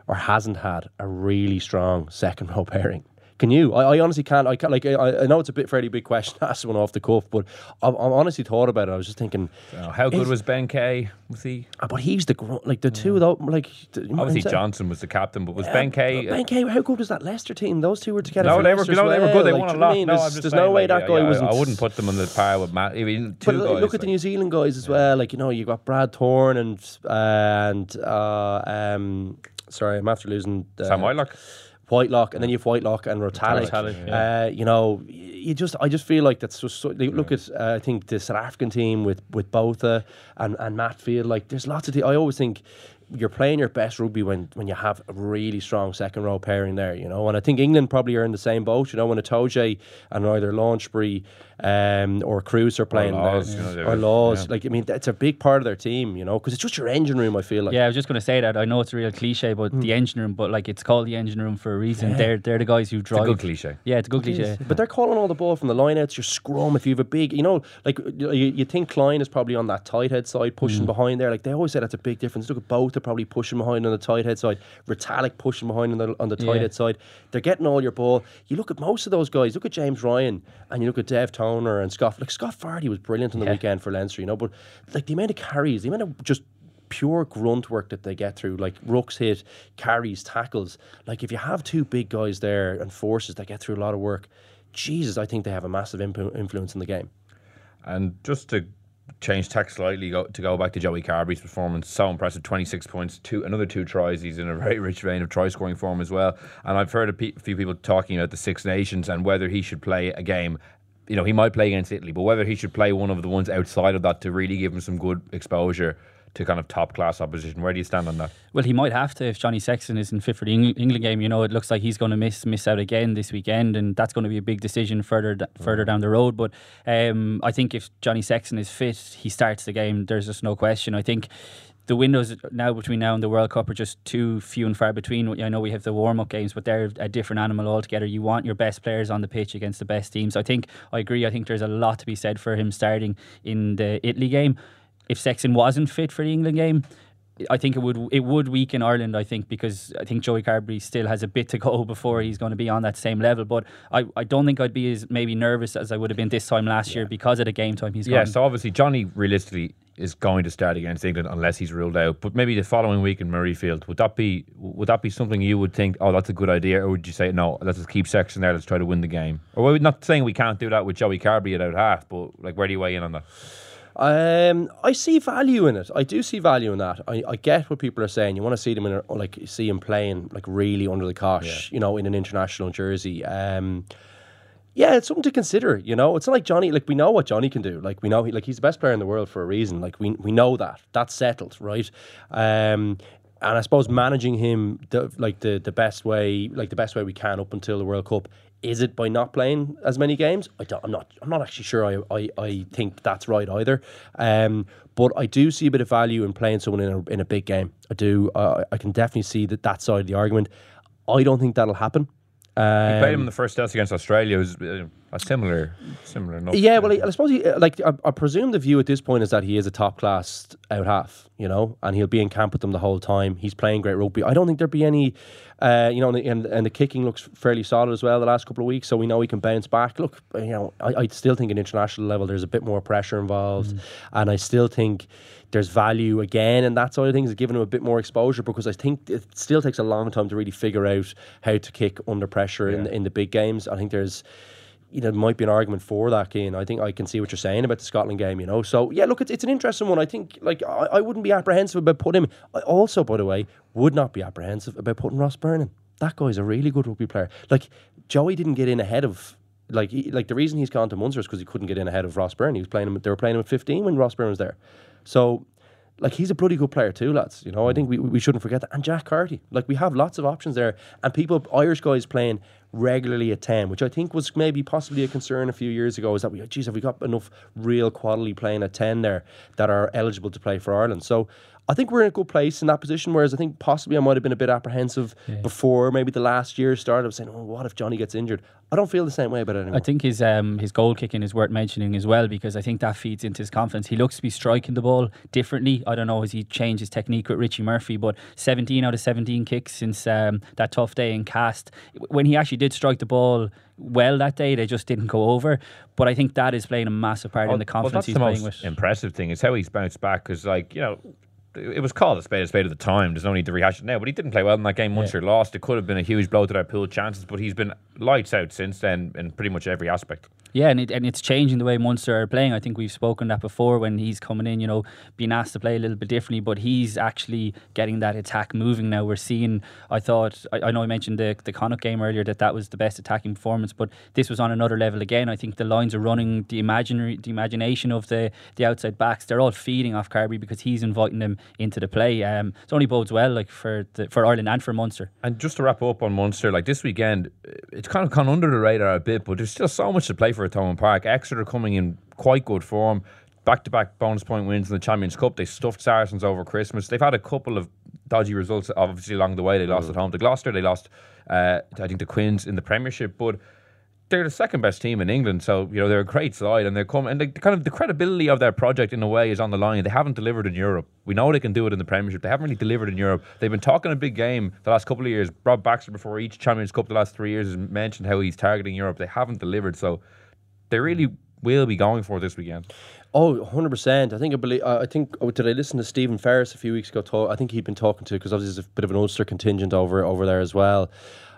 or hasn't had a really strong second row pairing. Can you? I, I honestly can't. I can't. Like I, I know it's a bit fairly big question to ask one off the cuff, but I, I honestly thought about it. I was just thinking, Uh, how good was Ben Kay? Was he? ah, but he's the gr- like the two though. Like th- you know what I'm Obviously? Johnson was the captain, but was Yeah, Ben Kay? Ben Kay, how good was that Leicester team? Those two were together. No, they were. No, as they were good. They Like, won a you know what I lot. mean? No, there's there's saying, no way like, that guy yeah, wasn't. I wouldn't put them on the par with Matt. I mean, two But guys. look at the New Zealand guys as well. Like you know, you got Brad Thorn and and uh, um, sorry, I'm after losing uh, Sam Whitelock. Whitelock, and then you have Whitelock and Retallick. Retallick, uh, you know, you just I just feel like that's just so, like, look at uh, I think the South African team with with Botha and and Matfield. Like there's lots of. Te- I always think. You're playing your best rugby when, when you have a really strong second row pairing there, you know. And I think England probably are in the same boat, you know, when Itoje and either Launchbury um, or Kruis are playing Lawes, there, you or Lawes. yeah. Like I mean, it's a big part of their team, you know, because it's just your engine room. I feel like Yeah, I was just going to say that. I know it's a real cliche, but the engine room, but like it's called the engine room for a reason. They're they're the guys who It's a drive. good cliche. Yeah, it's a good cliche. But they're calling all the ball from the lineouts, your scrum. If you have a big, you know, like you, you think Kleyn is probably on that tight head side, pushing behind there. Like they always say that's a big difference. Look at both; they're probably pushing behind on the tight head side. Retallick pushing behind on the on the tight Yeah. head side. They're getting all your ball. You look at most of those guys. Look at James Ryan, and you look at Dev And Scott. Like Scott Fardy was brilliant on the weekend for Leinster, you know. But like the amount of carries, the amount of just pure grunt work that they get through, like rucks hit, carries, tackles. Like if you have two big guys there and forces that get through a lot of work, Jesus, I think they have a massive impu- influence in the game. And just to change tack slightly, go, to go back to Joey Carbery's performance, so impressive 26 points, two another two tries. He's in a very rich vein of try scoring form as well. And I've heard a pe- few people talking about the Six Nations and whether he should play a game. You know, he might play against Italy, but whether he should play one of the ones outside of that to really give him some good exposure to kind of top class opposition. Where do you stand on that? Well, he might have to if Johnny Sexton isn't fit for the Eng- England game. You know, it looks like he's going to miss miss out again this weekend, and that's going to be a big decision further d- further down the road. But um, I think if Johnny Sexton is fit, he starts the game. There's just no question. I think. The windows now between now and the World Cup are just too few and far between. I know we have the warm up games, but they're a different animal altogether. You want your best players on the pitch against the best teams. I think I agree. I think there's a lot to be said for him starting in the Italy game. If Sexton wasn't fit for the England game, I think it would it would weaken Ireland. I think because I think Joey Carbery still has a bit to go before he's going to be on that same level. But I, I don't think I'd be as maybe nervous as I would have been this time last year because of the game time he's Yeah, got. so obviously Johnny realistically is going to start against England unless he's ruled out. But maybe the following week in Murrayfield, would that be would that be something you would think, oh, that's a good idea, or would you say no, let's just keep Sexton there, let's try to win the game? Or we're not saying we can't do that with Joey Carbery at out half, but like where do you weigh in on that? Um, I see value in it. I do see value in that. I, I get what people are saying. You want to see them in a, like see him playing like really under the cosh, you know, in an international jersey. Um, yeah, it's something to consider. You know, it's not like Johnny. Like we know what Johnny can do. Like we know he like he's the best player in the world for a reason. Like we we know that that's settled, right? Um, and I suppose managing him the, like the the best way, like the best way we can up until the World Cup. Is it by not playing as many games? I don't, I'm not. I'm not actually sure. I, I, I think that's right either. Um, but I do see a bit of value in playing someone in a, in a big game. I do. Uh, I can definitely see that that side of the argument. I don't think that'll happen. He played him in Um, the first test against Australia. It was uh, a similar, similar enough. Yeah, well, I, I suppose, he, uh, like, I, I presume the view at this point is that he is a top class out half, you know, and he'll be in camp with them the whole time. He's playing great rugby. I don't think there'd be any, uh, you know, and, and, and the kicking looks fairly solid as well the last couple of weeks, so we know he can bounce back. Look, you know, I, I still think at international level there's a bit more pressure involved, and I still think there's value again and that sort of things, giving him a bit more exposure because I think it still takes a long time to really figure out how to kick under pressure in, in the big games. I think there's you know, there might be an argument for that, game. I think I can see what you're saying about the Scotland game, you know. So, yeah, look, it's, it's an interesting one. I think, like, I, I wouldn't be apprehensive about putting him. I also, by the way, would not be apprehensive about putting Ross Byrne in. That guy's a really good rugby player. Like, Joey didn't get in ahead of. Like, he, like the reason he's gone to Munster is because he couldn't get in ahead of Ross Byrne. He was playing him. They were playing him at 15 when Ross Byrne was there. So, like he's a bloody good player too, lads. You know, I think we, we shouldn't forget that. And Jack Carty, like we have lots of options there, and people Irish guys playing regularly at ten, which I think was maybe possibly a concern a few years ago. Is that we, geez, have we got enough real quality playing at ten there that are eligible to play for Ireland? So. I think we're in a good place in that position. Whereas I think possibly I might have been a bit apprehensive before maybe the last year started. I was saying, "Oh, what if Johnny gets injured?" I don't feel the same way about it anymore. I think his um, his goal kicking is worth mentioning as well because I think that feeds into his confidence. He looks to be striking the ball differently. I don't know has he changed his technique with Richie Murphy, but 17 out of 17 kicks since um, that tough day in Castres. When he actually did strike the ball well that day, they just didn't go over. But I think that is playing a massive part in the confidence that's he's the playing most with. impressive thing is how he's bounced back because, like, you know, it was called a spade a spade at the time. There's no need to rehash it now, but he didn't play well in that game. Munster lost. It could have been a huge blow to their pool chances, but he's been lights out since then in pretty much every aspect. Yeah, and, it, and it's changing the way Munster are playing. I think we've spoken that before when he's coming in, you know, being asked to play a little bit differently, but he's actually getting that attack moving now. We're seeing, I thought, I, I know I mentioned the, the Connacht game earlier that that was the best attacking performance, but this was on another level again. I think the lines are running, the imaginary, the imagination of the, the outside backs, they're all feeding off Carbery because he's inviting them into the play. Um, it only bodes well like for the, for Ireland and for Munster. And just to wrap up on Munster, like this weekend, it's kind of gone under the radar a bit, but there's still so much to play for at Thomond Park. Exeter coming in quite good form, back to back bonus point wins in the Champions Cup. They stuffed Saracens over Christmas. They've had a couple of dodgy results, obviously along the way. They lost at home to Gloucester. They lost, uh, I think, to Quins in the Premiership, but. They're the second best team in England, so you know they're a great side, and they're coming. And kind of the credibility of their project in a way is on the line. They haven't delivered in Europe. We know they can do it in the Premiership. They haven't really delivered in Europe. They've been talking a big game the last couple of years. Rob Baxter before each Champions Cup the last three years has mentioned how he's targeting Europe. They haven't delivered, so they really will be going for this weekend. Oh, 100%. I think I believe uh, I think oh, did I listen to Stephen Ferris a few weeks ago talk I think he'd been talking to because obviously there's a bit of an Ulster contingent over over there as well.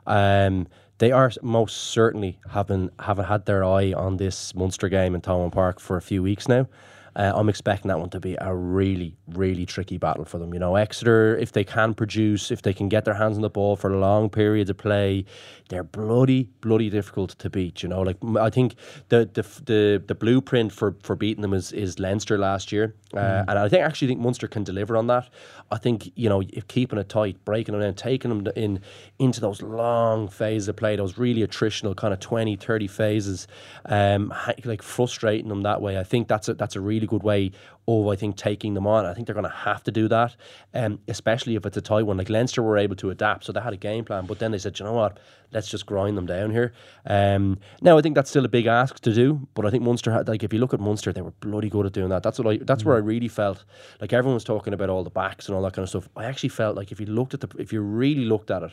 Um they are most certainly having haven't had their eye on this Munster game in Thomond Park for a few weeks now. Uh, I'm expecting that one to be a really, really tricky battle for them. You know, Exeter, if they can produce, if they can get their hands on the ball for long periods of play, they're bloody, bloody difficult to beat. You know, like I think the the the, the blueprint for, for beating them is is Leinster last year, uh, and I think actually think Munster can deliver on that. I think you know if keeping it tight, breaking them down, taking them in into those long phases of play, those really attritional kind of 20, 30 phases, um, like frustrating them that way. I think that's a that's a really good way of I think taking them on. I think they're going to have to do that, um, especially if it's a tight one. Like Leinster were able to adapt, so they had a game plan, but then they said, you know what, let's just grind them down here. Um, now I think that's still a big ask to do, but I think Munster had like if you look at Munster, they were bloody good at doing that. That's what I that's where I really felt like everyone was talking about all the backs and all that kind of stuff. I actually felt like if you looked at the if you really looked at it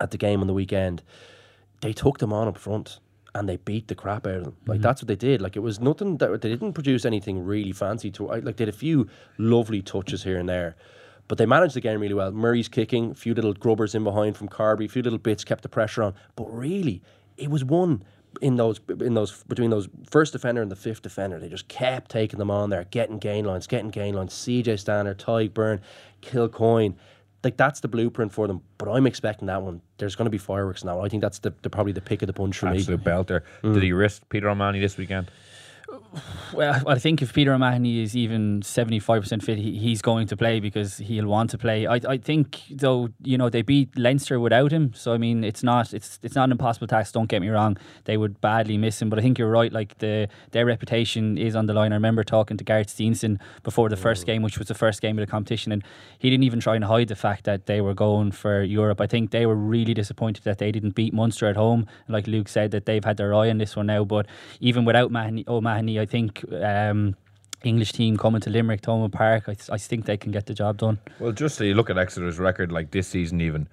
at the game on the weekend, they took them on up front and they beat the crap out of them. Like mm-hmm. that's what they did. Like it was nothing that they didn't produce anything really fancy to. Like they had a few lovely touches here and there. But they managed the game really well. Murray's kicking, a few little grubbers in behind from Carby, a few little bits kept the pressure on. But really, it was one in those in those between those first defender and the fifth defender. They just kept taking them on there, getting gain lines, getting gain lines. CJ Stander, Tadhg Beirne, Kilcoyne. Like that's the blueprint for them. But I'm expecting that one. There's going to be fireworks now. I think that's the, the probably the pick of the bunch for me. Absolute belter. Did mm. he risk Peter O'Mahony this weekend? Well, I think if Peter O'Mahony is even seventy five percent fit, he, he's going to play because he'll want to play. I, I think though, you know, they beat Leinster without him, so I mean, it's not it's it's not an impossible task. Don't get me wrong; they would badly miss him, but I think you're right. Like the their reputation is on the line. I remember talking to Gareth Steenson before the first mm. game, which was the first game of the competition, and he didn't even try and hide the fact that they were going for Europe. I think they were really disappointed that they didn't beat Munster at home. Like Luke said, that they've had their eye on this one now. But even without Mahoney, O'Mahony, I think. Um, English team coming to Limerick, Thomond Park, I, I think they can get the job done. Well, just so you look at Exeter's record, like this season, even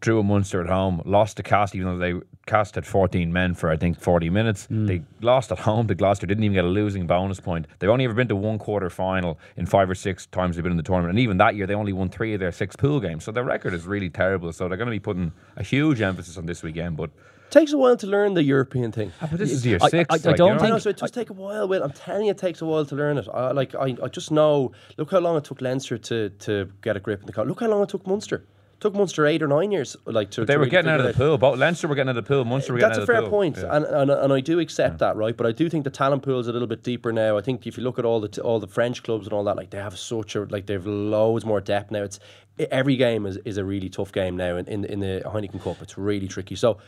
drew a Munster at home, lost to Castres, even though they Castres had 14 men for I think 40 minutes. Hmm. They lost at home to Gloucester, didn't even get a losing bonus point. They've only ever been to one quarter final in five or six times they've been in the tournament, and even that year they only won three of their six pool games. So their record is really terrible. So they're going to be putting a huge emphasis on this weekend. But takes a while to learn the European thing. Ah, but this is year I- six. I- I like, you don't know? I know, think- so it does take a while. Will I'm telling you, it takes a while to learn it. I, like I, I just know. Look how long it took Leinster to, to get a grip in the car. Look how long it took Munster. Took Munster eight or nine years. Like to They to were really getting out of the pool. Both Leinster were getting out of the pool. Munster were getting That's out a of the fair pool. point, Yeah. and, and and I do accept that, right? But I do think the talent pool is a little bit deeper now. I think if you look at all the t- all the French clubs and all that, like they have such a like they've loads more depth now. It's every game is, is a really tough game now in, in in the Heineken Cup. It's really tricky. So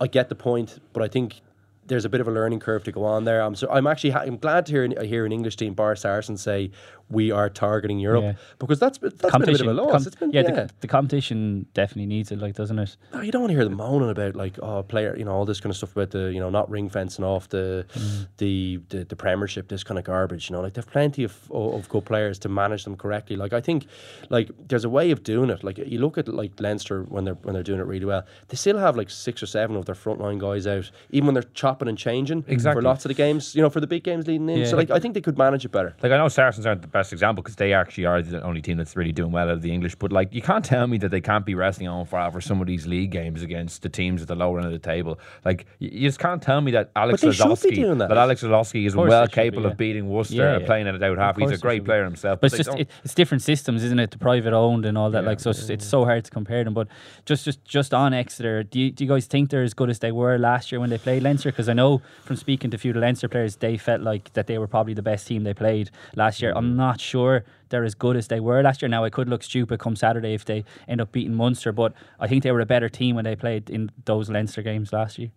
I get the point, but I think. There's a bit of a learning curve to go on there. I'm so I'm actually ha- I'm glad to hear hear an English team, Bar Saracen, say we are targeting Europe Yeah. because that's that's been a bit of a loss. com- it's been yeah, yeah. The, the competition definitely needs it, like doesn't it? No, you don't want to hear them moaning about like oh player, you know, all this kind of stuff about the you know not ring fencing off the mm. the, the the Premiership, this kind of garbage. You know, like they've plenty of of good players to manage them correctly. Like I think, like there's a way of doing it. Like you look at like Leinster when they're when they're doing it really well, they still have like six or seven of their frontline guys out, even when they're chopping and changing Exactly. for lots of the games. You know, for the big games leading in. Yeah. So like I think they could manage it better. Like I know Saracens aren't the best example because they actually are the only team that's really doing well out of the English. But like you can't tell me that they can't be wrestling on fire for some of these league games against the teams at the lower end of the table. Like you just can't tell me that Alex they should Lozowski, doing that. Alex Lozowski is well they should be, capable yeah. of beating Worcester Yeah, and yeah. playing it out half. He's a great player himself. But they it's just it, it's different systems, isn't it? The private owned and all that. like so, it's, it's so hard to compare them. But just just just on Exeter, do you, do you guys think they're as good as they were last year when they played Leinster? Because I know from speaking to a few of the Leinster players, they felt like that they were probably the best team they played last year. Mm-hmm. I'm not sure they're as good as they were last year. Now I could look stupid come Saturday if they end up beating Munster, but I think they were a better team when they played in those Leinster games last year.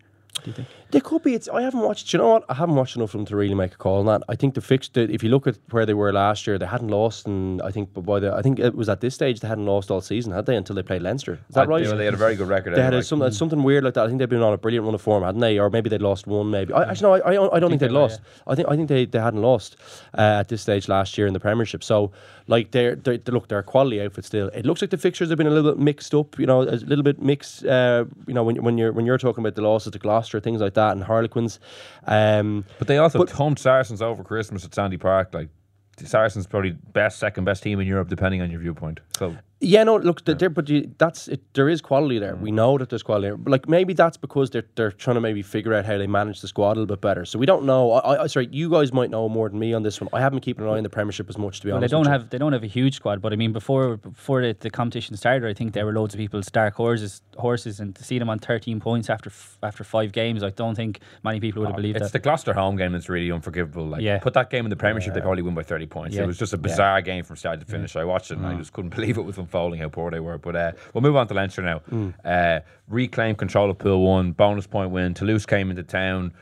Do you think? They could be. It's. I haven't watched. You know what? I haven't watched enough of them to really make a call on that. I think the fix. The, if you look at where they were last year, they hadn't lost, and I think but by the. I think it was at this stage they hadn't lost all season, had they? Until they played Leinster. Is that Uh, right? They, they had a very good record. They had a, some, something weird like that. I think they've been on a brilliant run of form, hadn't they? Or maybe they'd lost one. Maybe. I, actually, no. I, I, I don't think, they they'd were, lost. I think I think they, they hadn't lost uh, at this stage last year in the Premiership. So, like, they're, they they look, they're quality outfit still. It looks like the fixtures have been a little bit mixed up. You know, a little bit mixed. Uh, you know, when when you're when you're talking about the losses to Gloucester, things like that, and Harlequins. Um, But they also But- thumped Saracens over Christmas at Sandy Park. Like Saracens probably best, second best team in Europe, depending on your viewpoint. So Yeah, no, look, there, but you, that's it. There is quality there. We mm. know that there's quality there. But like maybe that's because they're they're trying to maybe figure out how they manage the squad a little bit better. So we don't know. I, I sorry, you guys might know more than me on this one. I haven't been keeping an eye on the Premiership as much to be Well, they don't have they don't have a huge squad, but I mean before before the, the competition started, I think there were loads of people's dark horses horses, and to see them on 13 points after f- after five games, I don't think many people would have oh, believed it's that. It's the Gloucester home game that's really unforgivable. Like Yeah. put that game in the Premiership, they probably win by thirty points. Yeah. It was just a bizarre game from start to finish. I watched it and I mm. just couldn't believe it was unfolding how poor they were. But uh, we'll move on to Leinster now. Uh, reclaim control of Pool One, bonus point win. Toulouse came into town.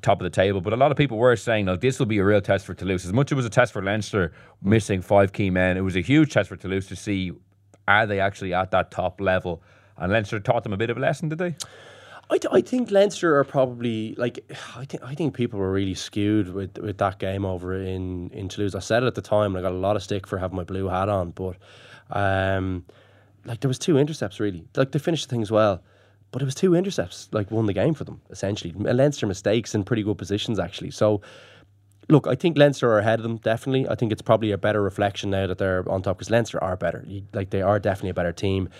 Top of the table, but a lot of people were saying, "No, this will be a real test for Toulouse." As much as it was a test for Leinster, missing five key men, it was a huge test for Toulouse to see are they actually at that top level. And Leinster taught them a bit of a lesson, did they? I, th- I think Leinster are probably like I think I think people were really skewed with, with that game over in, in Toulouse. I said it at the time, and I got a lot of stick for having my blue hat on, but um, like there was two intercepts really. Like they finished things well, but it was two intercepts like won the game for them essentially. Leinster mistakes in pretty good positions actually. So. Look, I think Leinster are ahead of them. Definitely, I think it's probably a better reflection now that they're on top because Leinster are better. Like they are definitely a better team.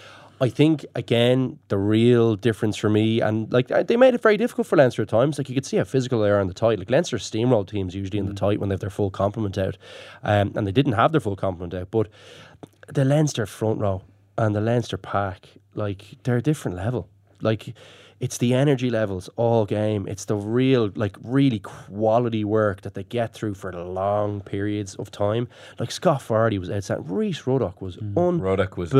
I think again the real difference for me and like they made it very difficult for Leinster at times. Like you could see how physical they are on the tight. Like Leinster steamroll teams usually in the tight when they have their full complement out, um, and they didn't have their full complement out. But the Leinster front row and the Leinster pack, like they're a different level. Like it's the energy levels all game. It's the real, like, really quality work that they get through for long periods of time. Like Scott Fardy was outstanding. Rhys Ruddock was hmm. on. Ruddock was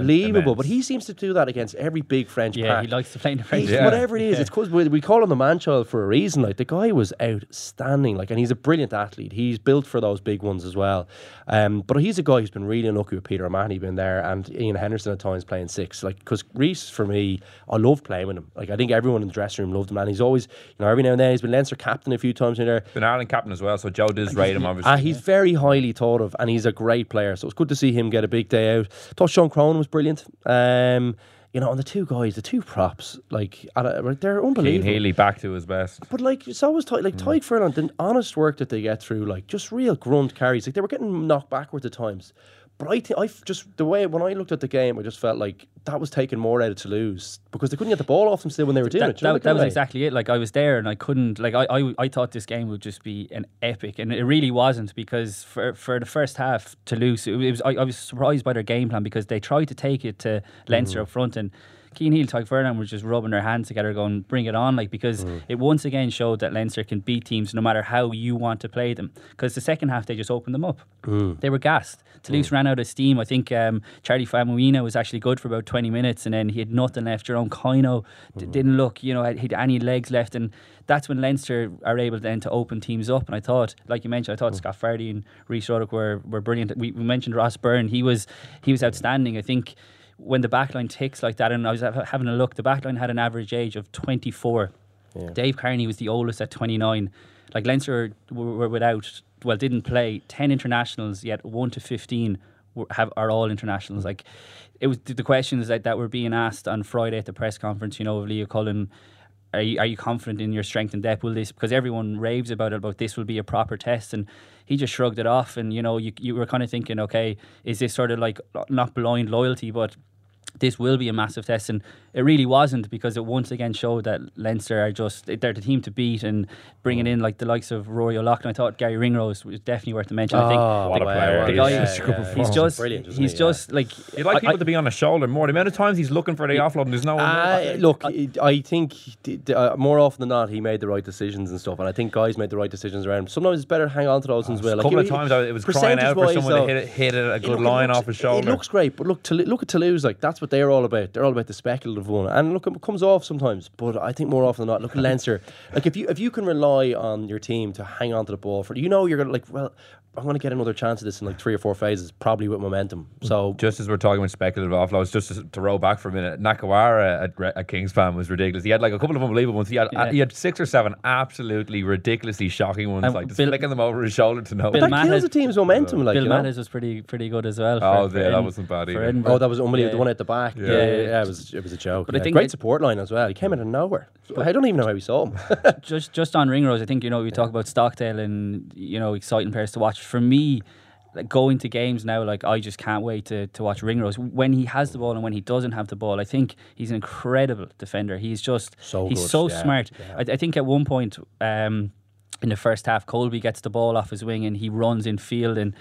unbelievable, but he seems to do that against every big French player. Yeah, pack. he likes to play in the French. Yeah. Whatever it is, it's because we, we call him the man child for a reason. Like the guy was outstanding, like, and he's a brilliant athlete. He's built for those big ones as well. Um, but he's a guy who's been really unlucky with Peter O'Mahony being there, and Iain Henderson at times playing six. Like because Rhys for me, I love playing with him. Like I think everyone in the dressing room loved him, and he's always, you know, every now and then he's been Leinster captain a few times in there. been Ireland captain as well, so Joe does rate him obviously. Uh, he's very highly thought of, and he's a great player. So it's good to see him get a big day out. Thought Sean Cronin was brilliant. Um, you know, and the two guys, the two props, like they're Cian unbelievable. Healy back to his best. But like it's always tight, like Tadhg Furlong, the honest work that they get through, like just real grunt carries. Like they were getting knocked backwards at times. But I think I just the way when I looked at the game, I just felt like that was taking more out of Toulouse because they couldn't get the ball off them still when they were doing that, it. Do you that, that was kind of way? exactly it. Like I was there and I couldn't like I, I I thought this game would just be an epic and it really wasn't because for for the first half Toulouse it, it was I, I was surprised by their game plan because they tried to take it to Leinster mm. up front and Cian Healy, Tadhg Furlong were just rubbing their hands together, going, "Bring it on!" Like because mm. it once again showed that Leinster can beat teams no matter how you want to play them. Because the second half they just opened them up. Mm. They were gassed. Toulouse mm. ran out of steam. I think um, Charlie Faumuina was actually good for about twenty minutes, and then he had nothing left. Jerome Kaino d- didn't look, you know, had, had any legs left, and that's when Leinster are able then to open teams up. And I thought, like you mentioned, I thought Scott Fardy and Rhys Ruddock were, were brilliant. We, we mentioned Ross Byrne; he was he was outstanding. I think when the backline ticks like that, and I was having a look, the backline had an average age of 24. Dave Kearney was the oldest at 29. Like Leinster were, were without, well, didn't play 10 internationals, yet 1 to 15 were, have, are all internationals. Like it was the the questions that, that were being asked on Friday at the press conference, you know, of Leo Cullen. Are you, are you confident in your strength and depth? Will this because everyone raves about it about this will be a proper test and he just shrugged it off and you know you you were kind of thinking okay is this sort of like not blind loyalty but this will be a massive test, and it really wasn't because it once again showed that Leinster are just they're the team to beat, and bringing in like the likes of Rory O'Loughlin. I thought Garry Ringrose was definitely worth the mention. I think Oh, What a player. The guy yeah, is yeah, yeah. He's just brilliant. he's he? just like You'd like I- people I- to be on his shoulder more. The amount of times he's looking for the offload and there's no one. Uh, look, I think d- d- uh, more often than not, he made the right decisions and stuff, and I think guys made the right decisions around him. Sometimes it's better to hang on to those ones. Well, a like, couple you- of times it was crying out for percentage-wise, someone to hit it, hit it a good it line looks- off his shoulder. It looks great, but look, to, look at Toulouse. Like that's what they're all about. They're all about the speculative one, and look, it comes off sometimes. But I think more often than not, look at Leinster. Like if you if you can rely on your team to hang on to the ball for, you know, you're gonna like, well, I'm gonna get another chance at this in like three or four phases, probably with momentum. So just as we're talking about speculative offloads, just to, to roll back for a minute, Nakarawa at, Gre- at Kingspan was ridiculous. He had like a couple of unbelievable ones. He had uh, Yeah. he had six or seven absolutely ridiculously shocking ones, And like just Bill- flicking them over his shoulder to no. Bill that Matt kills a team's momentum. Like Bill you know? Mattis was pretty pretty good as well. For, Oh, for yeah, that Edin- wasn't bad either. Oh, that was unbelievable. Yeah. The one at the back. Yeah, Yeah, yeah, yeah. yeah, it was it was a joke. But I yeah. think great it- support line as well. He came out of nowhere. But I don't even know how he saw him. just just on Ringrose, I think you know we talk about Stockdale and you know exciting players to watch. For me, like going to games now, like I just can't wait to, to watch Ringrose when he has the ball and when he doesn't have the ball. I think he's an incredible defender. He's just So he's good, so yeah, smart. yeah. I, I think at one point. Um, in the first half, Kolbe gets the ball off his wing and he runs in field and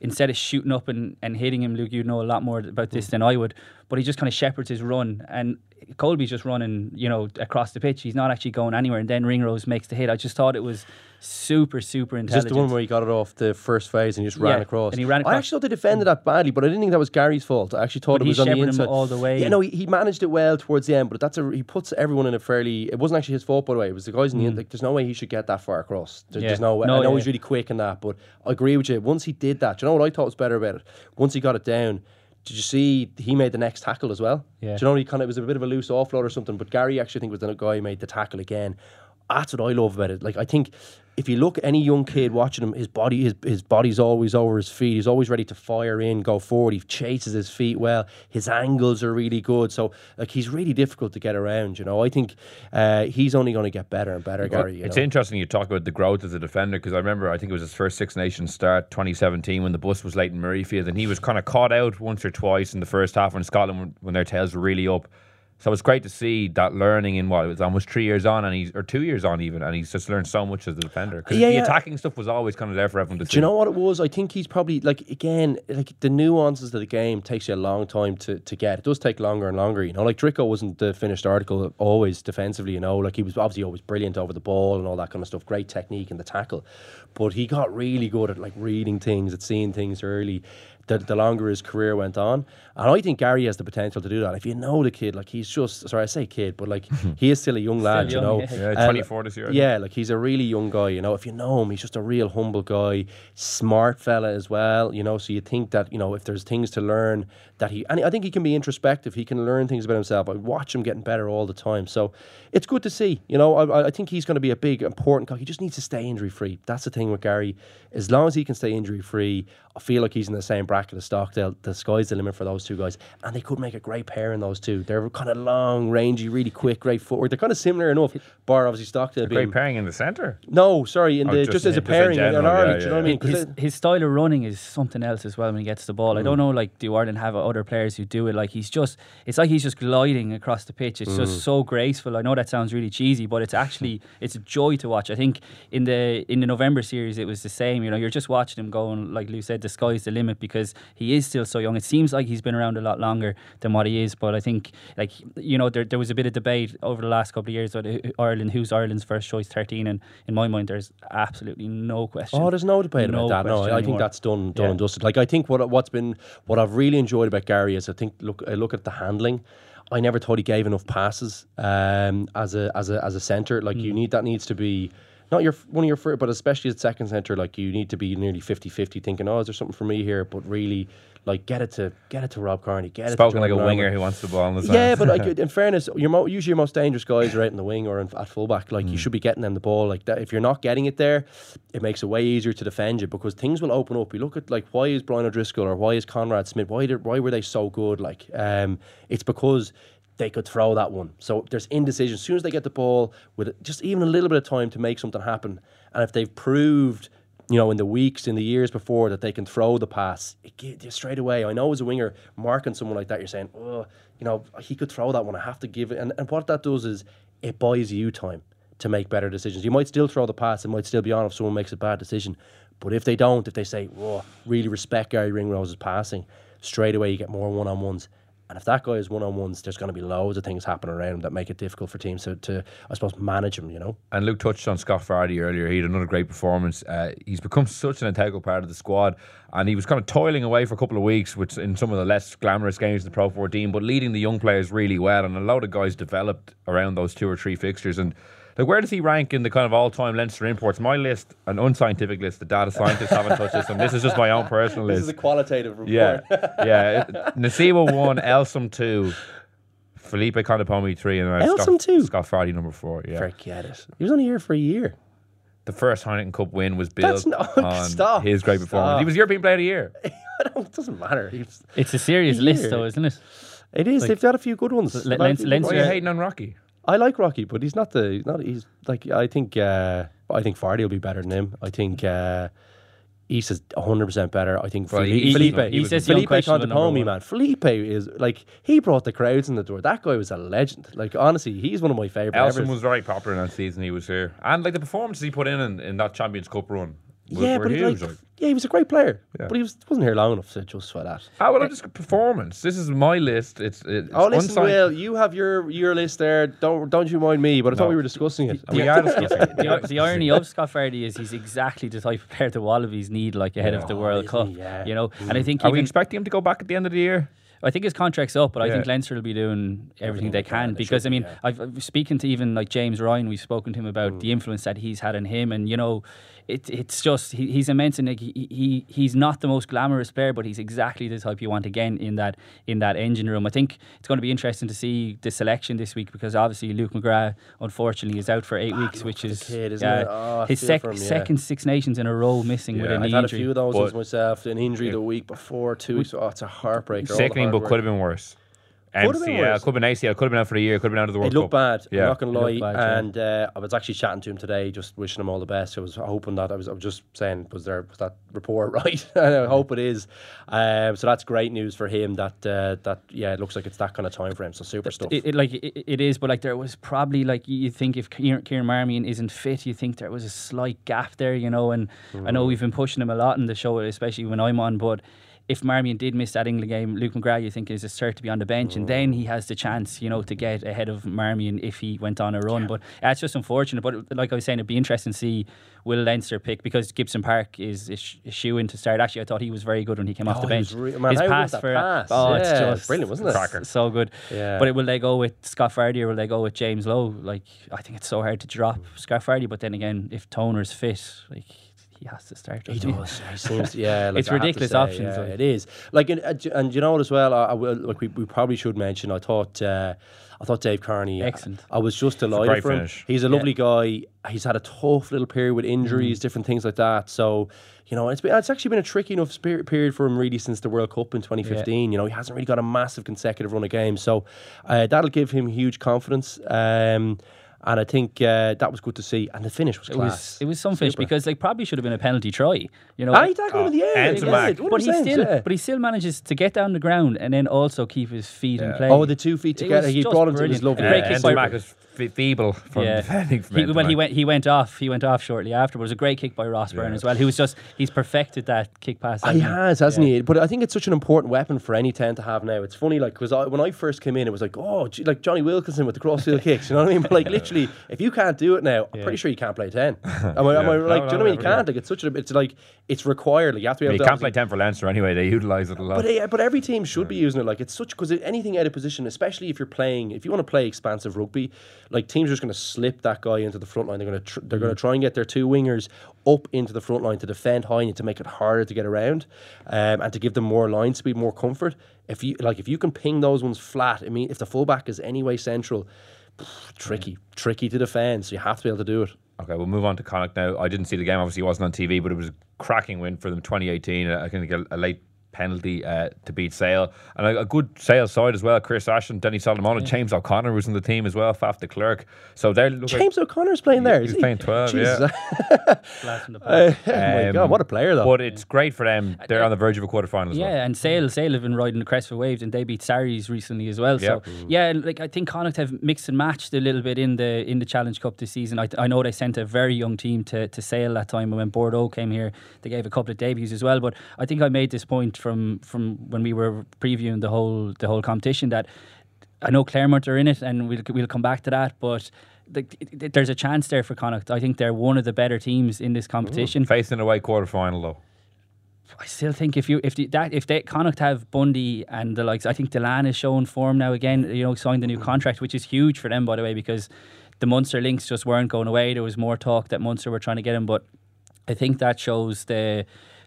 instead of shooting up and, and hitting him, Luke, you know a lot more about this than I would, but he just kind of shepherds his run and Kolbe's just running, you know, across the pitch. He's not actually going anywhere and then Ringrose makes the hit. I just thought it was super, super intelligent. Just the one where he got it off the first phase and he just ran Yeah, across. and he ran across. I actually thought they defended that badly, but I didn't think that was Garry's fault. I actually thought But it was on the inside all the way. Yeah, no, he, he managed it well towards the end, but that's a he puts everyone in a fairly. It wasn't actually his fault, by the way. It was the guys in the end. Like, there's no way he should get that far across. There- Mm. Yeah. There's no way. No, I know yeah, he's really quick in that, but I agree with you. Once he did that, do you know what I thought was better about it? Once he got it down. Did you see he made the next tackle as well? Yeah. Do you know he kind of it was a bit of a loose offload or something, but Garry actually think was the guy who made the tackle again. That's what I love about it. Like I think if you look at any young kid watching him, his body his, his body's always over his feet. He's always ready to fire in, go forward. He chases his feet well. His angles are really good. So like he's really difficult to get around. You know, I think uh, he's only going to get better and better, Garry. You it's know? interesting you talk about the growth as a defender because I remember I think it was his first Six Nations start 2017 when the bus was late in Murrayfield and he was kind of caught out once or twice in the first half when Scotland when their tails were really up. So it's great to see that learning in what it was almost three years on, and he's or two years on even, and he's just learned so much as a defender. Because Yeah, the yeah. attacking stuff was always kind of there for everyone to see. Do you know what it was? I think he's probably like again, like the nuances of the game takes you a long time to, to get. It does take longer and longer, you know. Like Drico wasn't the finished article always defensively, you know. Like he was obviously always brilliant over the ball and all that kind of stuff. Great technique in the tackle, but he got really good at like reading things, at seeing things early. The, the longer his career went on, and I think Garry has the potential to do that. If you know the kid, like he's just sorry, I say kid, but like he is still a young lad, you know. yeah. Yeah, Uh, 24 this year, Yeah, like he's a really young guy, you know. If you know him, he's just a real humble guy, smart fella as well, you know. So you think that, you know, if there's things to learn that he, and I think he can be introspective. He can learn things about himself. I watch him getting better all the time. So it's good to see, you know. I, I think he's going to be a big, important guy. He just needs to stay injury free. That's the thing with Garry. As long as he can stay injury free, I feel like he's in the same bracket as Stockdale. The sky's the limit for those two guys. And they could make a great pair in those two. They're kind of long, rangy, really quick, great footwork. They're kind of similar enough, bar obviously Stockdale A being. Great pairing in the centre. No, sorry, in Oh, the just just, in- as a just in pairing in, general, Ireland. yeah, do you know what I mean? his, his style of running is something else as well when he gets the ball. I Mm. don't know, like, do Ireland have other players who do it? Like, he's just, it's like he's just gliding across the pitch. It's Mm. just so graceful. I know that sounds really cheesy, but it's actually, it's a joy to watch. I think in the in the November series, it was the same. You know, you're just watching him going, like Lou said, the sky's the limit because he is still so young. It seems like he's been around a lot longer than what he is, but I think, like, you know, there, there was a bit of debate over the last couple of years about Ireland, who's Ireland's first choice 13, and in my mind, there's absolutely no question. Oh, there's no debate No about that. No, I think that's done, done Yeah. and dusted. Like I think what what's been what I've really enjoyed about Garry is I think look I look at the handling. I never thought he gave enough passes um, as a as a as a centre. Like Mm. you need that needs to be not your one of your first, but especially at second centre. Like you need to be nearly 50-50 thinking, oh, is there something for me here? But really, like get it to get it to Rob Kearney. Get it Spoken like a Jordan winger who wants the ball In the side. Yeah, but like in fairness, your mo- usually your most dangerous guys are out in the wing or in, at fullback. Like Mm. you should be getting them the ball. Like that, if you're not getting it there, it makes it way easier to defend you because things will open up. You look at like why is Brian O'Driscoll or why is Conrad Smith? Why did, why were they so good? Like um, it's because they could throw that one. So there's indecision. As soon as they get the ball with just even a little bit of time to make something happen, and if they've proved you know, in the weeks, in the years before that they can throw the pass, it gives straight away. I know as a winger, marking someone like that, you're saying, oh, you know, he could throw that one. I have to give it. And, and what that does is it buys you time to make better decisions. You might still throw the pass, it might still be on if someone makes a bad decision. But if they don't, if they say, whoa, really respect Garry Ringrose's passing, straight away you get more one on ones. And if that guy is one on ones, there's going to be loads of things happening around him that make it difficult for teams to, to I suppose, manage him, you know? And Luke touched on Scott Fardy earlier. He had another great performance. Uh, he's become such an integral part of the squad, and he was kind of toiling away for a couple of weeks, which in some of the less glamorous games in the Pro 14, but leading the young players really well. And a lot of guys developed around those two or three fixtures. And like, where does he rank in the kind of all-time Leinster imports? My list, an unscientific list. The data scientists haven't touched this, and this is just my own personal This list. This is a qualitative report. Yeah, yeah. Nacewa one, Elsom two, Felipe Contepomi three, and Elsom Scott, two? Scott Fardy number four. Yeah, Forget it. He was only here for a year. the first Heineken Cup win was built That's not- on stop, his great performance. He was European Player of the Year. it doesn't matter. It's, It's a serious He's list, though, isn't it? it is. Like- They've had a few good ones. L- They've had a Leinster- few good Leinster- Why are you hating on Rocky? I like Rocky, but he's not the. Not. He's like. I think. Uh, I think Fardy will be better than him. I think. Uh, East is 100 percent better. I think Felipe. he- Felipe, he says Felipe Contepomi, man. Felipe is like he brought the crowds in the door. That guy was a legend. Like honestly, he's one of my favorite. Elsom ever. was very popular in that season he was here, and like the performances he put in in, in that Champions Cup run. Was, yeah, were but he, huge. like, like. yeah, he was a great player. Yeah. But he was wasn't here long enough to justify that. Ah, well, just performance. This is my list. It's, it's Oh, listen, unscient- Will, you have your your list there. Don't don't you mind me? But I thought we were discussing it. We are discussing it. The, the irony of Scott Fardy is he's exactly the type of player the Wallabies need, like ahead of the World isn't Cup. Yeah. You know, and I think Are we expecting him to go back at the end of the year? I think his contract's up, but I think Leinster will be doing everything, they they can can, they because should I mean, yeah. I've, I've speaking to even like James Ryan, we've spoken to him about the influence that he's had on him, and you know, it, it's just he, he's immense, and like, he, he he's not the most glamorous player, but he's exactly the type you want again in that in that engine room. I think it's going to be interesting to see the selection this week because obviously Luke McGrath unfortunately is out for eight ah, weeks, which is kid, isn't yeah, it? Oh, his sec- him, yeah. second Six Nations in a row missing with Yeah. a knee I've had a few of those But- myself. An injury the week before, two weeks. Oh, it's a heartbreaker. all Sickening, hard but could have been worse. Could have been MCL, worse. could have been ACL, could have been out for a year, could have been out of the World It looked Cup. bad. Yeah. I'm not going to It lie. looked bad, and uh, I was actually chatting to him today, just wishing him all the best. I was hoping that I was, I was just saying, was there was that report right? I hope it is. Um, so that's great news for him. That uh, that yeah, it looks like it's that kind of time for him. So super stuff. It, it like it, it is, but like there was probably like you think if Kieran, Kieran Marmion isn't fit, you think there was a slight gap there, you know. And I know we've been pushing him a lot in the show, especially when I'm on. But if Marmion did miss that England game, Luke McGrath, you think is a cert to be on the bench, and then he has the chance, you know, to get ahead of Marmion if he went on a run. But that's just unfortunate. But like I was saying, it'd be interesting to see will Leinster pick because Gibson Park is sh- shoe in to start. Actually, I thought he was very good when he came off Oh, the bench. re- man, His how good was pass for pass? oh, it's just brilliant, wasn't it? Cracker. So good. Yeah. But it, will they go with Scott Fardy or will they go with James Lowe? Like I think it's so hard to drop Scott Fardy, but then again, if Toner's fit, like he has to start. He doesn't does. He seems, yeah. Like It's I ridiculous say, options, Yeah, like. it is. Like, and, and and you know what as well. I, I will. Like, we, we probably should mention. I thought. Uh, I thought Dave Kearney. Excellent. I, was just delighted great for him. finish. He's a lovely guy. He's had a tough little period with injuries, Mm. different things like that. So. You know, it's been, it's actually been a tricky enough spirit period for him really since the World Cup in 2015. You know, he hasn't really got a massive consecutive run of games, so uh, that'll give him huge confidence. Um, and I think uh, that was good to see. And the finish was It class. was it was some fish Super. because they probably should have been a penalty try. You know, Ah, he tackled him in the air. end he to did, back. 100%, but he still yeah. but he still manages to get down the ground and then also keep his feet in play. Oh, the two feet together. was He just brought him to it was lovely. A great kick Enzo by- Mack was fe- feeble from yeah. defending from He, well, he went he went off. He went off shortly after. But it was a great kick by Ross Byrne as well. He was just he's perfected that kick pass. He hasn't has, hasn't he? But I think it's such an important weapon for any ten to have now. It's funny, like, because when I first came in, it was like, oh, gee, like Jonny Wilkinson with the crossfield kicks. You know what I mean? But like, literally, if you can't do it now, I'm pretty sure you can't play ten. Am I, am I like, No, do you know what I mean? You can't. Like, it's such a, it's like, it's required. Like, you have to be able He to. can't play 10 for Leinster anyway. They utilise it a lot. But, uh, but every team should be using it. Like it's such because anything out of position, especially if you're playing, if you want to play expansive rugby, like teams are just going to slip that guy into the front line. They're going to tr- they're going to try and get their two wingers up into the front line to defend high and to make it harder to get around, um, and to give them more line speed, more comfort. If you like, if you can ping those ones flat, I mean, if the fullback is anyway central, tricky, tricky to defend. So you have to be able to do it. Okay, we'll move on to Connacht now. I didn't see the game, obviously, it wasn't on TV, but it was a cracking win for them 2018. I think a, a late penalty uh, to beat Sale. And a, a good Sale side as well. Chris Ashton, Denny Solomon, and James O'Connor was in the team as well, Faf de Klerk. So they're looking James O'Connor's playing there. He's he? playing 12, Jesus. yeah. Blast from the Uh, back. oh my Um, god, what a player though! But it's great for them. They're on the verge of a quarter final as well. Yeah, and Sale Sale have been riding the crest for waves, and they beat Sarries recently as well. So Yeah. yeah, like I think Connacht have mixed and matched a little bit in the in the Challenge Cup this season. I, I know they sent a very young team to, to Sale that time, and when Bordeaux came here, they gave a couple of debuts as well. But I think I made this point from from when we were previewing the whole the whole competition that I know Clermont are in it, and we'll we'll come back to that, but. the- There's a chance there for Connacht. I think they're one of the better teams in this competition. Facing away quarter final though. I still think if you if the, that if they Connacht have Bundee and the likes, I think Dillane is showing form now again. You know, signed a new contract, which is huge for them, by the way, because the Munster links just weren't going away. There was more talk that Munster were trying to get him, but I think that shows the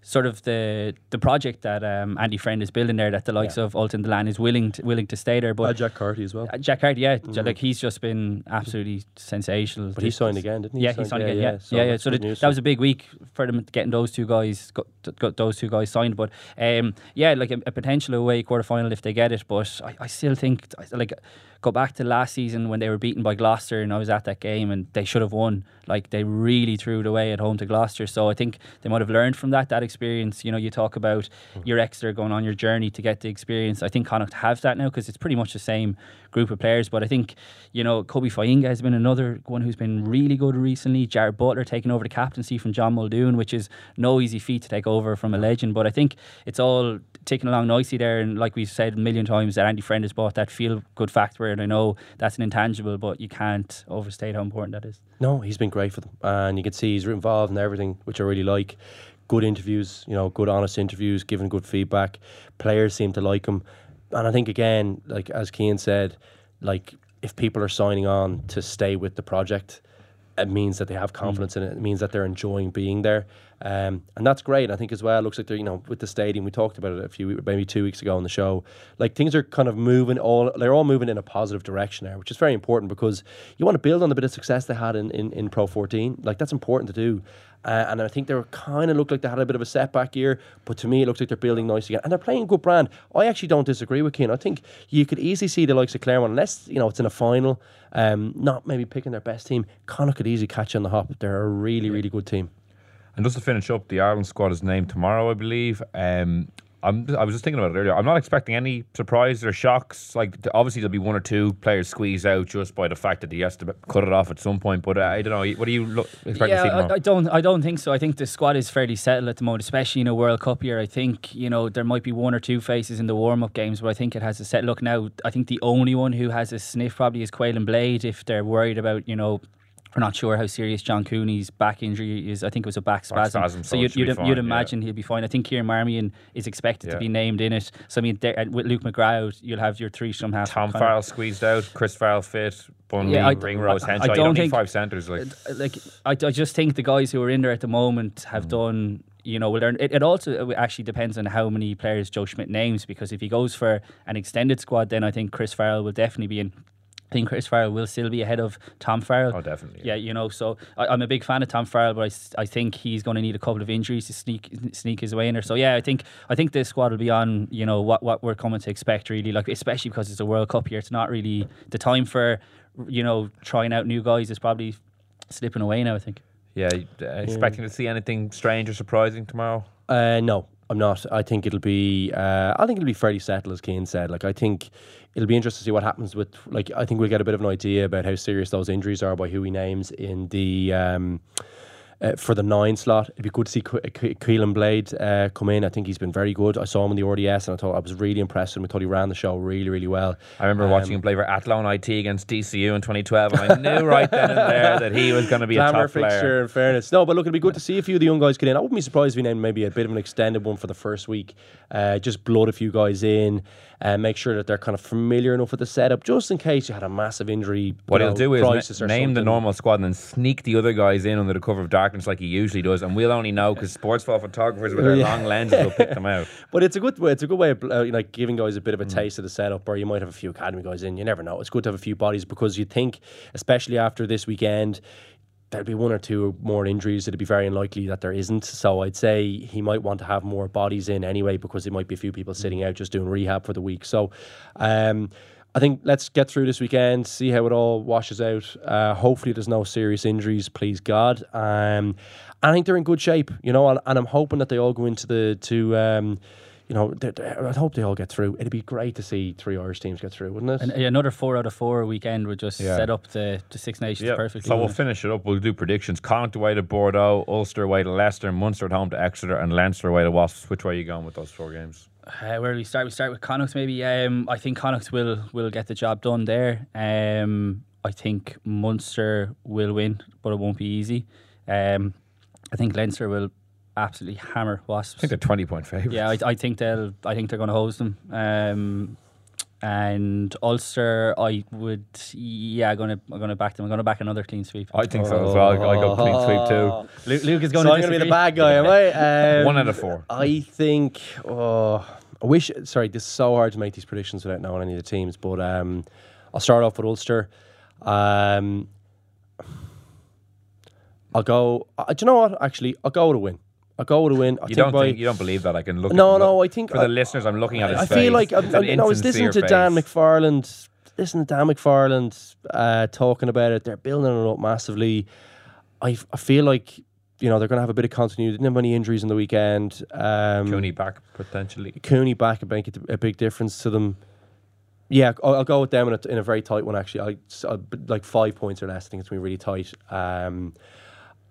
sort of the the project that um, Andy Friend is building there. That the likes of Ultan Dillane is willing to, willing to stay there. But Uh, Jack Carty as well. uh, Jack Hardy, yeah, j- like he's just been absolutely sensational. But he signed again, didn't he? Yeah, He he signed- signed yeah, again. yeah, Yeah, so yeah, yeah. So that was a big week for them getting those two guys, got, got those two guys signed. But um, yeah, like a, a potential away quarter final if they get it. But I, I still think like go back to last season when they were beaten by Gloucester and I was at that game and they should have won. Like they really threw it away at home to Gloucester. So I think they might have learned from that that experience. You know, you talk about hmm. your Exeter going on your journey to get the experience. I think Connacht have that now because it's pretty much the same group of players. But I think you know Colby Fainga'a has been another one who's been really good recently. Jarrad Butler taking over the captaincy from John Muldoon, which is no easy feat to take over from a legend. But I think it's all ticking along nicely there. And like we've said a million times, that Andy Friend has bought that feel good factor. And I know that's an intangible, but you can't overstate how important that is. No, he's been great for them, and you can see he's involved in everything, which I really like. Good interviews, you know, good honest interviews, giving good feedback. Players seem to like him, and I think again, like as Cian said, like if people are signing on to stay with the project, it means that they have confidence in it. It means that they're enjoying being there, um, and that's great. I think as well. It looks like they're you know with the stadium. We talked about it a few maybe two weeks ago on the show. Like things are kind of moving all. They're all moving in a positive direction there, which is very important because you want to build on the bit of success they had in in, in Pro 14. Like that's important to do. Uh, and I think they were kind of looked like they had a bit of a setback year, but to me it looks like they're building nice again, and they're playing good brand. I actually don't disagree with Cian. I think you could easily see the likes of Clermont, unless you know it's in a final, um, not maybe picking their best team. Connacht could easily catch on the hop. They're a really, really good team. And just to finish up, the Ireland squad is named tomorrow, I believe. Um, I'm, I was just thinking about it earlier. I'm not expecting any surprises or shocks. Like obviously there'll be one or two players squeezed out just by the fact that he has to cut it off at some point. But uh, I don't know. What do you look, expect to see Yeah. I, I don't. I don't think so. I think the squad is fairly settled at the moment, especially in a World Cup year. I think you know there might be one or two faces in the warm up games, but I think it has a set look now. I think the only one who has a sniff probably is Caolin Blade. If they're worried about you know. We're not sure how serious John Cooney's back injury is. I think it was a back Back spasm. spasm, so so you'd, you'd, fine, you'd yeah. imagine he'll be fine. I think Kieran Marmion is expected Yeah. to be named in it. So I mean, with Luke McGrath, you'll have your three from half. Tom kind of- Farrell squeezed out, Chris Farrell fit, Bunley, Yeah, I- Ringrose, I- I. You don't don't think- five centres. Like like I, I just think the guys who are in there at the moment Mm. have done you know well they're- it, it also actually depends on how many players Joe Schmidt names because if he goes for an extended squad then I think Chris Farrell will definitely be in I think Chris Farrell will still be ahead of Tom Farrell. Oh, definitely, yeah, you know so I, I'm a big fan of Tom Farrell but I, I think he's going to need a couple of injuries to sneak sneak his way in there. So yeah I think I think this squad will be on you know what, what we're coming to expect really like especially because it's a World Cup year it's not really the time for you know trying out new guys. Is probably slipping away now I think. Yeah, uh, expecting to see anything strange or surprising tomorrow. Uh, no, I'm not. I think it'll be. Uh, I think it'll be fairly settled, as Cian said. Like I think it'll be interesting to see what happens with. Like I think we'll get a bit of an idea about how serious those injuries are by who he names in the. Um, uh, for the nine slot, it'd be good to see Ke- Ke- Caolin Blade uh, come in. I think he's been very good. I saw him in the RDS, and I thought I was really impressed with him. I thought he ran the show really, really well. I remember Um, watching him play for Athlone IT against DCU in 2012, and I knew right then and there that he was going to be a top player. fixture, in fairness. No, but look, it'd be good to see a few of the young guys get in. I wouldn't be surprised if we named maybe a bit of an extended one for the first week. Uh, just blood a few guys in, and make sure that they're kind of familiar enough with the setup, just in case you had a massive injury. What he'll do is na- name the normal squad and then sneak the other guys in under the cover of darkness like he usually does, and we'll only know because Sportsfile photographers with their Yeah. long lenses will pick them out. But it's a good way. It's a good way of uh, you know, like giving guys a bit of Mm. a taste of the setup, or you might have a few academy guys in. You never know. It's good to have a few bodies because you think, especially after this weekend, there'll be one or two more injuries. It'd be very unlikely that there isn't. So I'd say he might want to have more bodies in anyway because there might be a few people sitting out just doing rehab for the week. So. Um, I think let's get through this weekend, see how it all washes out. Uh, hopefully, there's no serious injuries, please God. Um, I think they're in good shape, you know, and, and I'm hoping that they all go into the to. Um, you know, they- they- I hope they all get through. It'd be great to see three Irish teams get through, wouldn't it? And another four out of four weekend would just Yeah. set up the, the Six Nations perfectly. So we'll it? finish it up. We'll do predictions. Connacht away to Bordeaux, Ulster away to Leicester, Munster at home to Exeter, and Leinster away to Wasps. Which way are you going with those four games? Uh, where do we start? We start with Connacht maybe. Um, I think Connacht will will get the job done there. Um, I think Munster will win, but it won't be easy. Um, I think Leinster will absolutely hammer Wasps. I think they're 20 point favourites. Yeah, I, I think they'll. I think they're going to hose them. Um, and Ulster, I would. Yeah, I'm gonna. I'm gonna back them. I'm gonna back another clean sweep. I think so as well. I go clean sweep too. Luke, Luke is going so to I'm going to be the bad guy, am I? Um, One out of four. I think. Oh, I wish. Sorry, this is so hard to make these predictions without knowing any of the teams. But um, I'll start off with Ulster. Um, I'll go. Uh, do you know what? Actually, I'll go with a win. I'll go with a win. I You don't by, think you don't believe that? I can look. No, at, no, look- I think- for the I- listeners, I'm looking at his I face. feel like It's I, an you know, I was listening to insincere Dan. McFarland. Listen to Dan McFarland uh, talking about it. They're building it up massively. I, I feel like you know they're going to have a bit of continuity. Didn't have any injuries in the weekend. Um, Cooney back potentially. Cooney back would make it a big difference to them. Yeah, I'll, I'll go with them in a, in a very tight one. Actually, I, I like five points or less. I think it's going to be really tight. Um,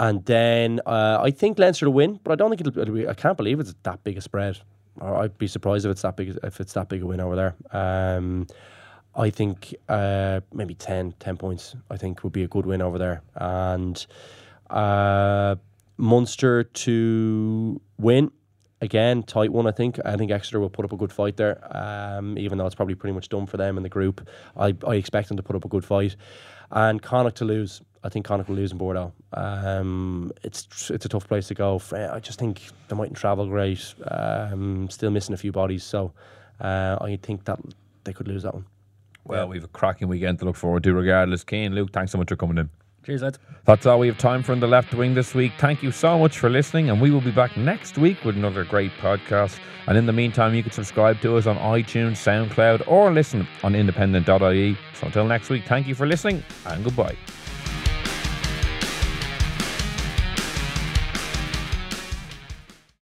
and then uh, I think Leinster to win, but I don't think it'll, it'll be. I can't believe it's that big a spread. I'd be surprised if it's that big. If it's that big a win over there. Um, I think uh, maybe 10, 10 points. I think would be a good win over there, and uh, Munster to win again, tight one. I think. I think Exeter will put up a good fight there, um, even though it's probably pretty much done for them in the group. I, I expect them to put up a good fight, and Connacht to lose. I think Connacht will lose in Bordeaux. Um, it's it's a tough place to go. I just think they mightn't travel great. Um, still missing a few bodies, so uh, I think that they could lose that one. Well, we've a cracking weekend to look forward to regardless. Cian, Luke, thanks so much for coming in. Cheers, lads. That's all we have time for in the left wing this week. Thank you so much for listening, and we will be back next week with another great podcast. And in the meantime, you can subscribe to us on iTunes, SoundCloud, or listen on independent.ie. So until next week, thank you for listening, and goodbye.